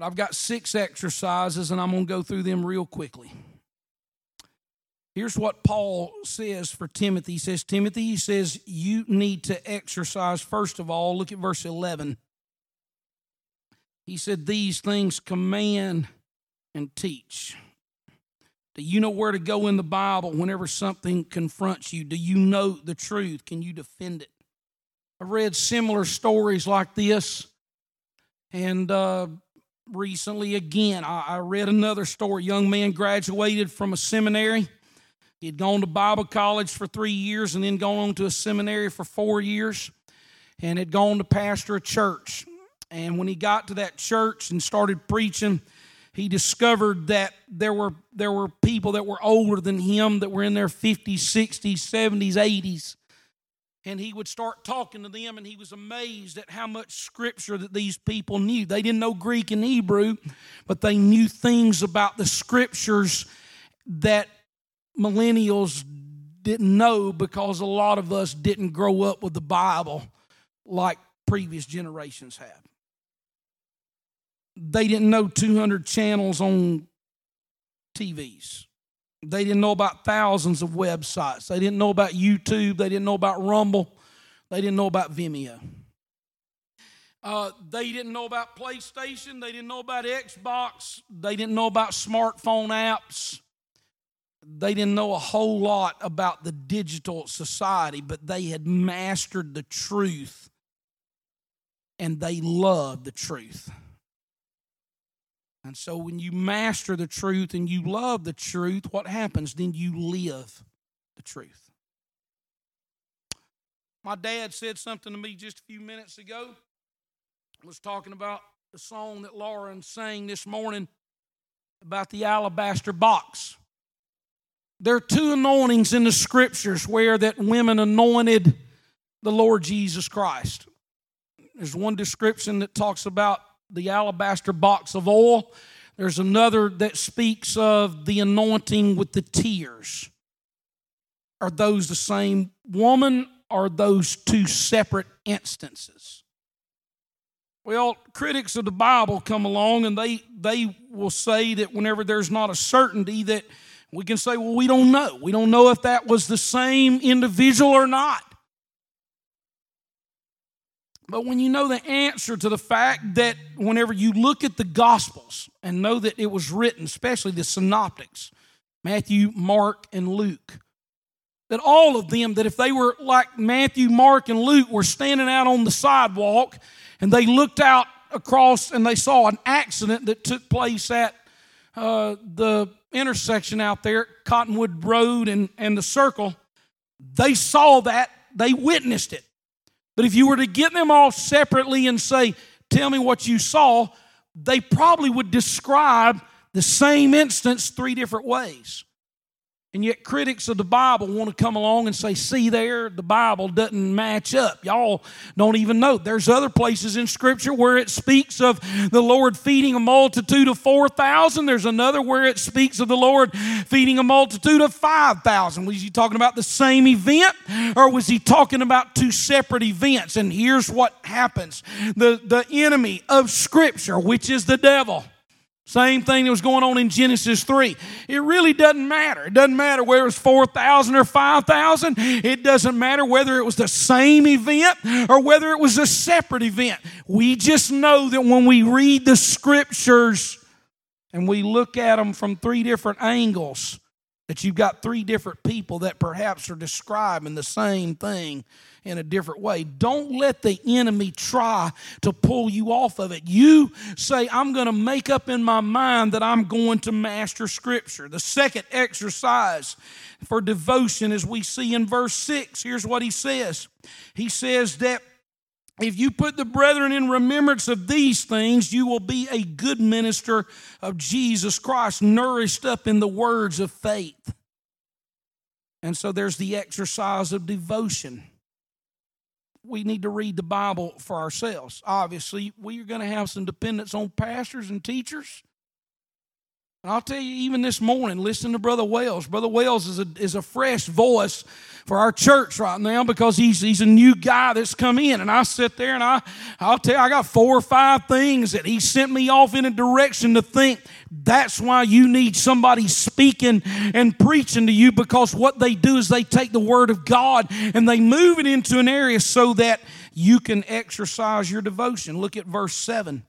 But I've got six exercises, and I'm going to go through them real quickly. Here's what Paul says for Timothy. He says, Timothy, he says, you need to exercise, first of all, look at verse 11. He said, These things command and teach. Do you know where to go in the Bible whenever something confronts you? Do you know the truth? Can you defend it? I've read similar stories like this. And uh, recently, again, I, I read another story. Young man graduated from a seminary. He'd gone to Bible college for three years and then gone on to a seminary for four years and had gone to pastor a church. And when he got to that church and started preaching, he discovered that there were there were people that were older than him that were in their 50s, 60s, 70s, 80s. And he would start talking to them, and he was amazed at how much scripture that these people knew. They didn't know Greek and Hebrew, but they knew things about the scriptures that millennials didn't know because a lot of us didn't grow up with the Bible like previous generations have they didn't know 200 channels on TVs. They didn't know about thousands of websites. They didn't know about YouTube. They didn't know about Rumble. They didn't know about Vimeo. Uh, they didn't know about PlayStation. They didn't know about Xbox. They didn't know about smartphone apps. They didn't know a whole lot about the digital society, but they had mastered the truth and they loved the truth. And so when you master the truth and you love the truth, what happens? Then you live the truth. My dad said something to me just a few minutes ago. I was talking about the song that Lauren sang this morning about the alabaster box. There are two anointings in the scriptures where that women anointed the Lord Jesus Christ. There's one description that talks about the alabaster box of oil. There's another that speaks of the anointing with the tears. Are those the same woman? Or are those two separate instances? Well, critics of the Bible come along and they, they will say that whenever there's not a certainty, that we can say, well, we don't know. We don't know if that was the same individual or not. But when you know the answer to the fact that whenever you look at the Gospels and know that it was written, especially the synoptics, Matthew, Mark, and Luke, that all of them, that if they were like Matthew, Mark, and Luke, were standing out on the sidewalk and they looked out across and they saw an accident that took place at uh, the intersection out there, Cottonwood Road and, and the circle, they saw that, they witnessed it. But if you were to get them all separately and say, Tell me what you saw, they probably would describe the same instance three different ways. And yet, critics of the Bible want to come along and say, see, there, the Bible doesn't match up. Y'all don't even know. There's other places in Scripture where it speaks of the Lord feeding a multitude of 4,000. There's another where it speaks of the Lord feeding a multitude of 5,000. Was he talking about the same event or was he talking about two separate events? And here's what happens the, the enemy of Scripture, which is the devil, same thing that was going on in Genesis 3. It really doesn't matter. It doesn't matter whether it was 4,000 or 5,000. It doesn't matter whether it was the same event or whether it was a separate event. We just know that when we read the scriptures and we look at them from three different angles, that you've got three different people that perhaps are describing the same thing in a different way. Don't let the enemy try to pull you off of it. You say, I'm going to make up in my mind that I'm going to master Scripture. The second exercise for devotion, as we see in verse 6, here's what he says He says that if you put the brethren in remembrance of these things, you will be a good minister of Jesus Christ, nourished up in the words of faith. And so there's the exercise of devotion. We need to read the Bible for ourselves. Obviously, we are going to have some dependence on pastors and teachers. And I'll tell you, even this morning, listen to Brother Wells. Brother Wells is a, is a fresh voice for our church right now because he's, he's a new guy that's come in. And I sit there and I, I'll tell you, I got four or five things that he sent me off in a direction to think that's why you need somebody speaking and preaching to you because what they do is they take the Word of God and they move it into an area so that you can exercise your devotion. Look at verse 7.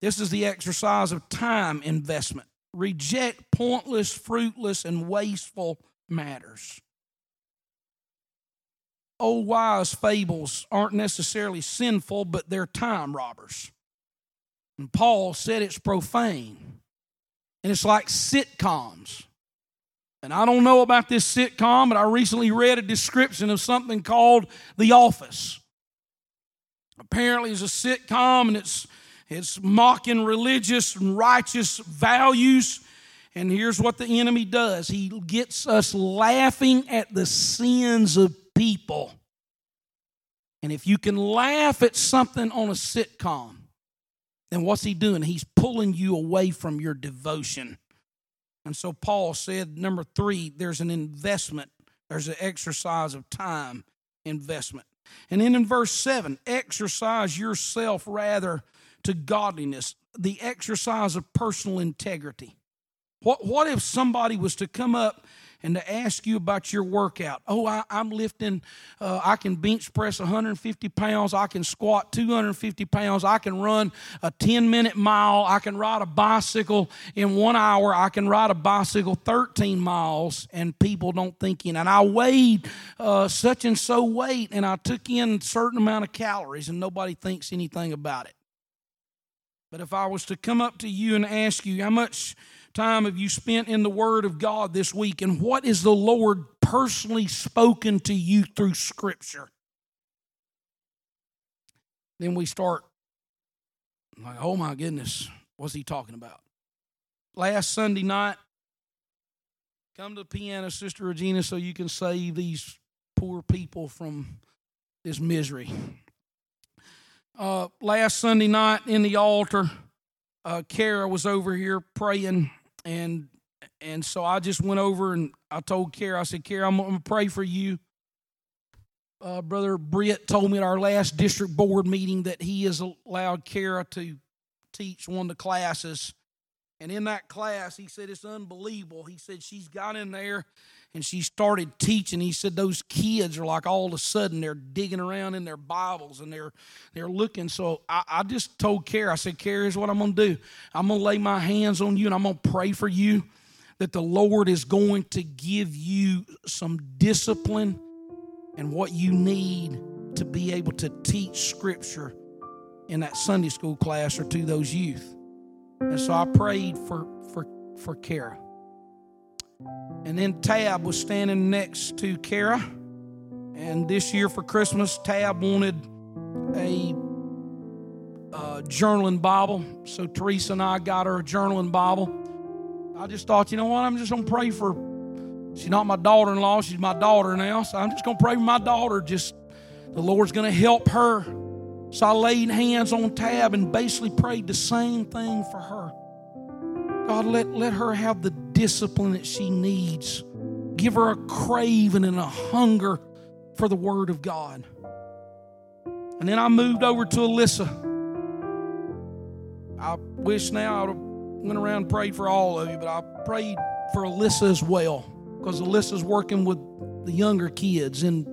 This is the exercise of time investment reject pointless, fruitless, and wasteful matters. Old wise fables aren't necessarily sinful, but they're time robbers. And Paul said it's profane. And it's like sitcoms. And I don't know about this sitcom, but I recently read a description of something called The Office. Apparently, it's a sitcom and it's it's mocking religious and righteous values. And here's what the enemy does he gets us laughing at the sins of people. And if you can laugh at something on a sitcom, then what's he doing? He's pulling you away from your devotion. And so Paul said, number three, there's an investment, there's an exercise of time investment. And then in verse seven, exercise yourself rather to godliness, the exercise of personal integrity. What, what if somebody was to come up and to ask you about your workout? Oh, I, am lifting, uh, I can bench press 150 pounds, I can squat 250 pounds, I can run a 10 minute mile, I can ride a bicycle in one hour, I can ride a bicycle 13 miles, and people don't think in. And I weighed uh, such and so weight, and I took in a certain amount of calories, and nobody thinks anything about it. But if I was to come up to you and ask you, how much time have you spent in the Word of God this week? And what is the Lord personally spoken to you through Scripture? Then we start like, oh my goodness, what's he talking about? Last Sunday night, come to the piano, Sister Regina, so you can save these poor people from this misery uh, last Sunday night in the altar, uh, Kara was over here praying, and and so I just went over and I told Kara, I said, Kara, I'm, to pray for you. Uh, Brother Britt told me at our last district board meeting that he has allowed Kara to teach one of the classes. And in that class, he said, it's unbelievable. He said, she's got in there and she started teaching. He said those kids are like all of a sudden they're digging around in their Bibles and they're they're looking. So I, I just told Kara, I said, Kara, here's what I'm gonna do. I'm gonna lay my hands on you and I'm gonna pray for you that the Lord is going to give you some discipline and what you need to be able to teach scripture in that Sunday school class or to those youth. And so I prayed for for for Kara. And then Tab was standing next to Kara. And this year for Christmas, Tab wanted a uh, journaling Bible. So Teresa and I got her a journaling Bible. I just thought, you know what? I'm just going to pray for. She's not my daughter in law. She's my daughter now. So I'm just going to pray for my daughter. Just the Lord's going to help her. So I laid hands on Tab and basically prayed the same thing for her. God, let, let her have the discipline that she needs. Give her a craving and a hunger for the Word of God. And then I moved over to Alyssa. I wish now I would have went around and prayed for all of you, but I prayed for Alyssa as well because Alyssa's working with the younger kids in,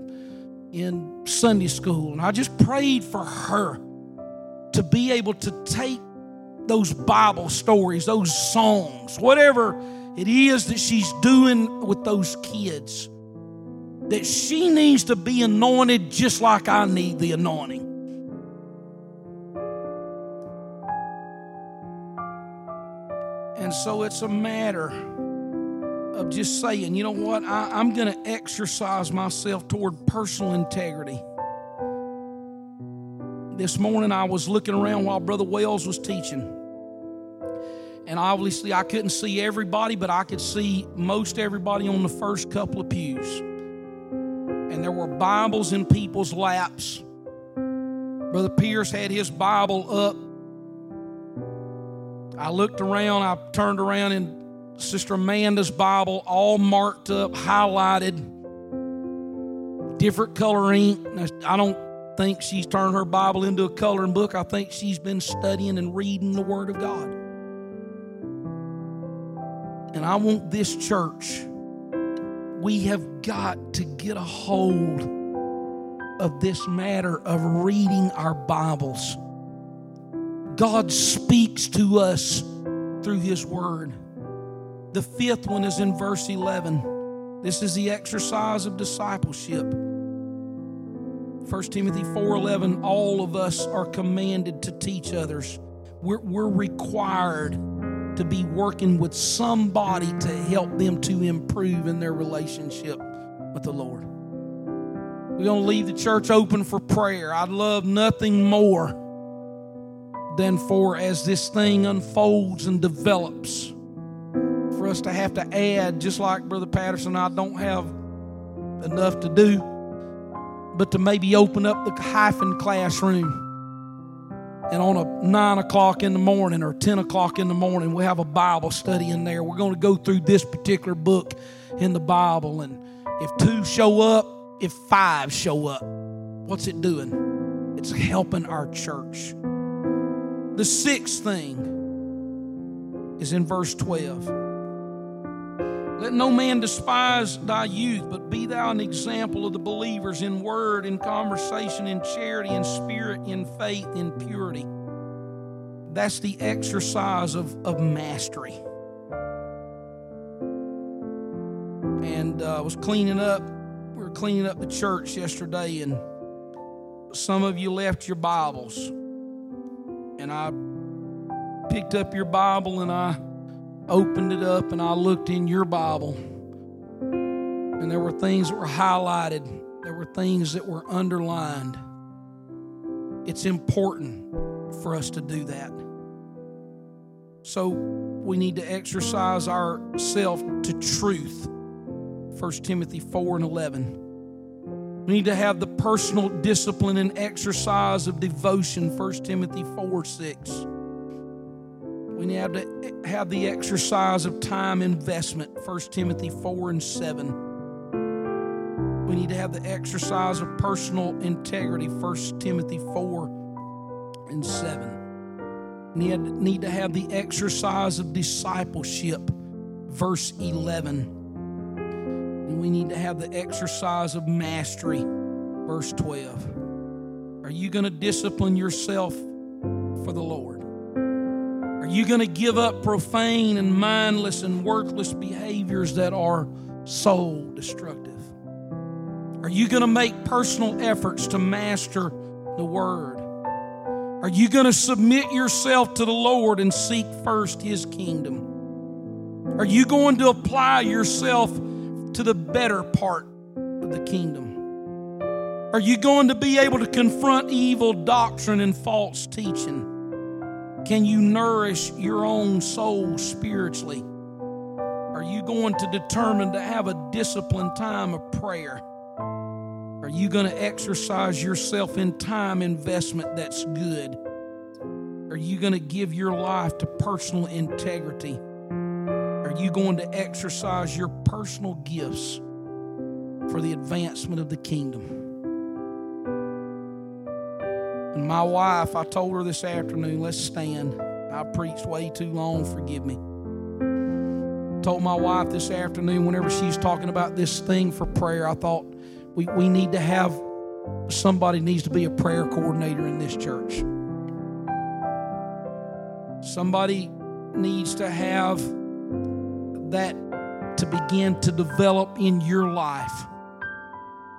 in Sunday school. And I just prayed for her to be able to take those Bible stories, those songs, whatever it is that she's doing with those kids, that she needs to be anointed just like I need the anointing. And so it's a matter of just saying, you know what, I, am going to exercise myself toward personal integrity. This morning I was looking around while Brother Wells was teaching. And obviously, I couldn't see everybody, but I could see most everybody on the first couple of pews. And there were Bibles in people's laps. Brother Pierce had his Bible up. I looked around, I turned around, and Sister Amanda's Bible, all marked up, highlighted, different color ink. I don't think she's turned her Bible into a coloring book. I think she's been studying and reading the Word of God. And I want this church, we have got to get a hold of this matter of reading our Bibles. God speaks to us through His Word. The fifth one is in verse 11. This is the exercise of discipleship. 1 Timothy 4:11 all of us are commanded to teach others. We're, we're required to be working with somebody to help them to improve in their relationship with the Lord. We're going to leave the church open for prayer. I'd love nothing more than for as this thing unfolds and develops for us to have to add just like brother patterson i don't have enough to do but to maybe open up the hyphen classroom. And on a nine o'clock in the morning or 10 o'clock in the morning, we have a Bible study in there. We're going to go through this particular book in the Bible. And if two show up, if five show up, what's it doing? It's helping our church. The sixth thing is in verse 12. Let no man despise thy youth, but be thou an example of the believers in word, in conversation, in charity, in spirit, in faith, in purity. That's the exercise of, of mastery. And uh, I was cleaning up, we were cleaning up the church yesterday, and some of you left your Bibles. And I picked up your Bible and I opened it up and I looked in your Bible, and there were things that were highlighted, there were things that were underlined. It's important for us to do that. So we need to exercise ourselves to truth. 1 Timothy 4 and 11. We need to have the personal discipline and exercise of devotion. 1 Timothy 4 6. We need to have the exercise of time investment, 1 Timothy 4 and 7. We need to have the exercise of personal integrity, 1 Timothy 4 and 7. We need to have the exercise of discipleship, verse 11. And we need to have the exercise of mastery, verse 12. Are you going to discipline yourself for the Lord? Are you going to give up profane and mindless and worthless behaviors that are soul destructive? Are you going to make personal efforts to master the Word? Are you going to submit yourself to the Lord and seek first His kingdom? Are you going to apply yourself to the better part of the kingdom? Are you going to be able to confront evil doctrine and false teaching? Can you nourish your own soul spiritually? Are you going to determine to have a disciplined time of prayer? Are you going to exercise yourself in time investment that's good? Are you going to give your life to personal integrity? Are you going to exercise your personal gifts for the advancement of the kingdom? And my wife, I told her this afternoon, let's stand. I preached way too long, forgive me. Told my wife this afternoon, whenever she's talking about this thing for prayer, I thought we, we need to have somebody needs to be a prayer coordinator in this church. Somebody needs to have that to begin to develop in your life.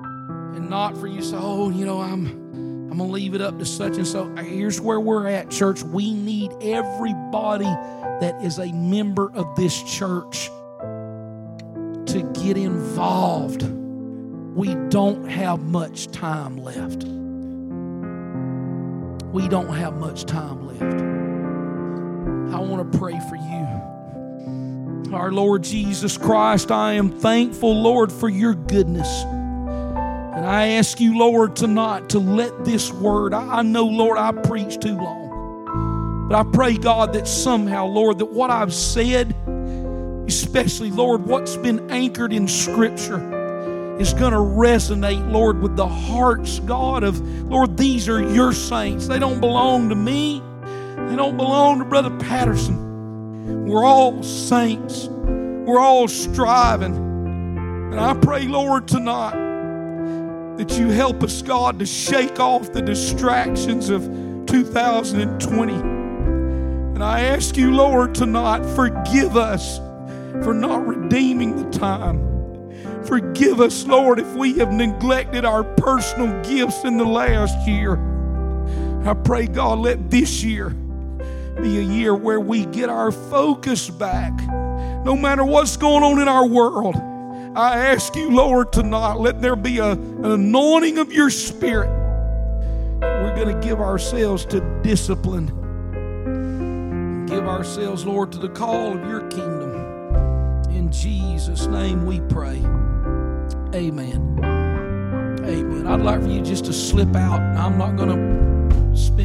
And not for you to say, oh, you know, I'm I'm going to leave it up to such and so. Here's where we're at, church. We need everybody that is a member of this church to get involved. We don't have much time left. We don't have much time left. I want to pray for you. Our Lord Jesus Christ, I am thankful, Lord, for your goodness. I ask you, Lord, tonight to let this word, I know, Lord, I preached too long. But I pray, God, that somehow, Lord, that what I've said, especially, Lord, what's been anchored in Scripture, is going to resonate, Lord, with the hearts, God, of, Lord, these are your saints. They don't belong to me, they don't belong to Brother Patterson. We're all saints, we're all striving. And I pray, Lord, tonight that you help us, God, to shake off the distractions of 2020. And I ask you, Lord, tonight, forgive us for not redeeming the time. Forgive us, Lord, if we have neglected our personal gifts in the last year. I pray, God, let this year be a year where we get our focus back. No matter what's going on in our world, I ask you, Lord, tonight, let there be a, an anointing of your Spirit. We're going to give ourselves to discipline. Give ourselves, Lord, to the call of your kingdom. In Jesus' name we pray. Amen. Amen. I'd like for you just to slip out. I'm not going to spend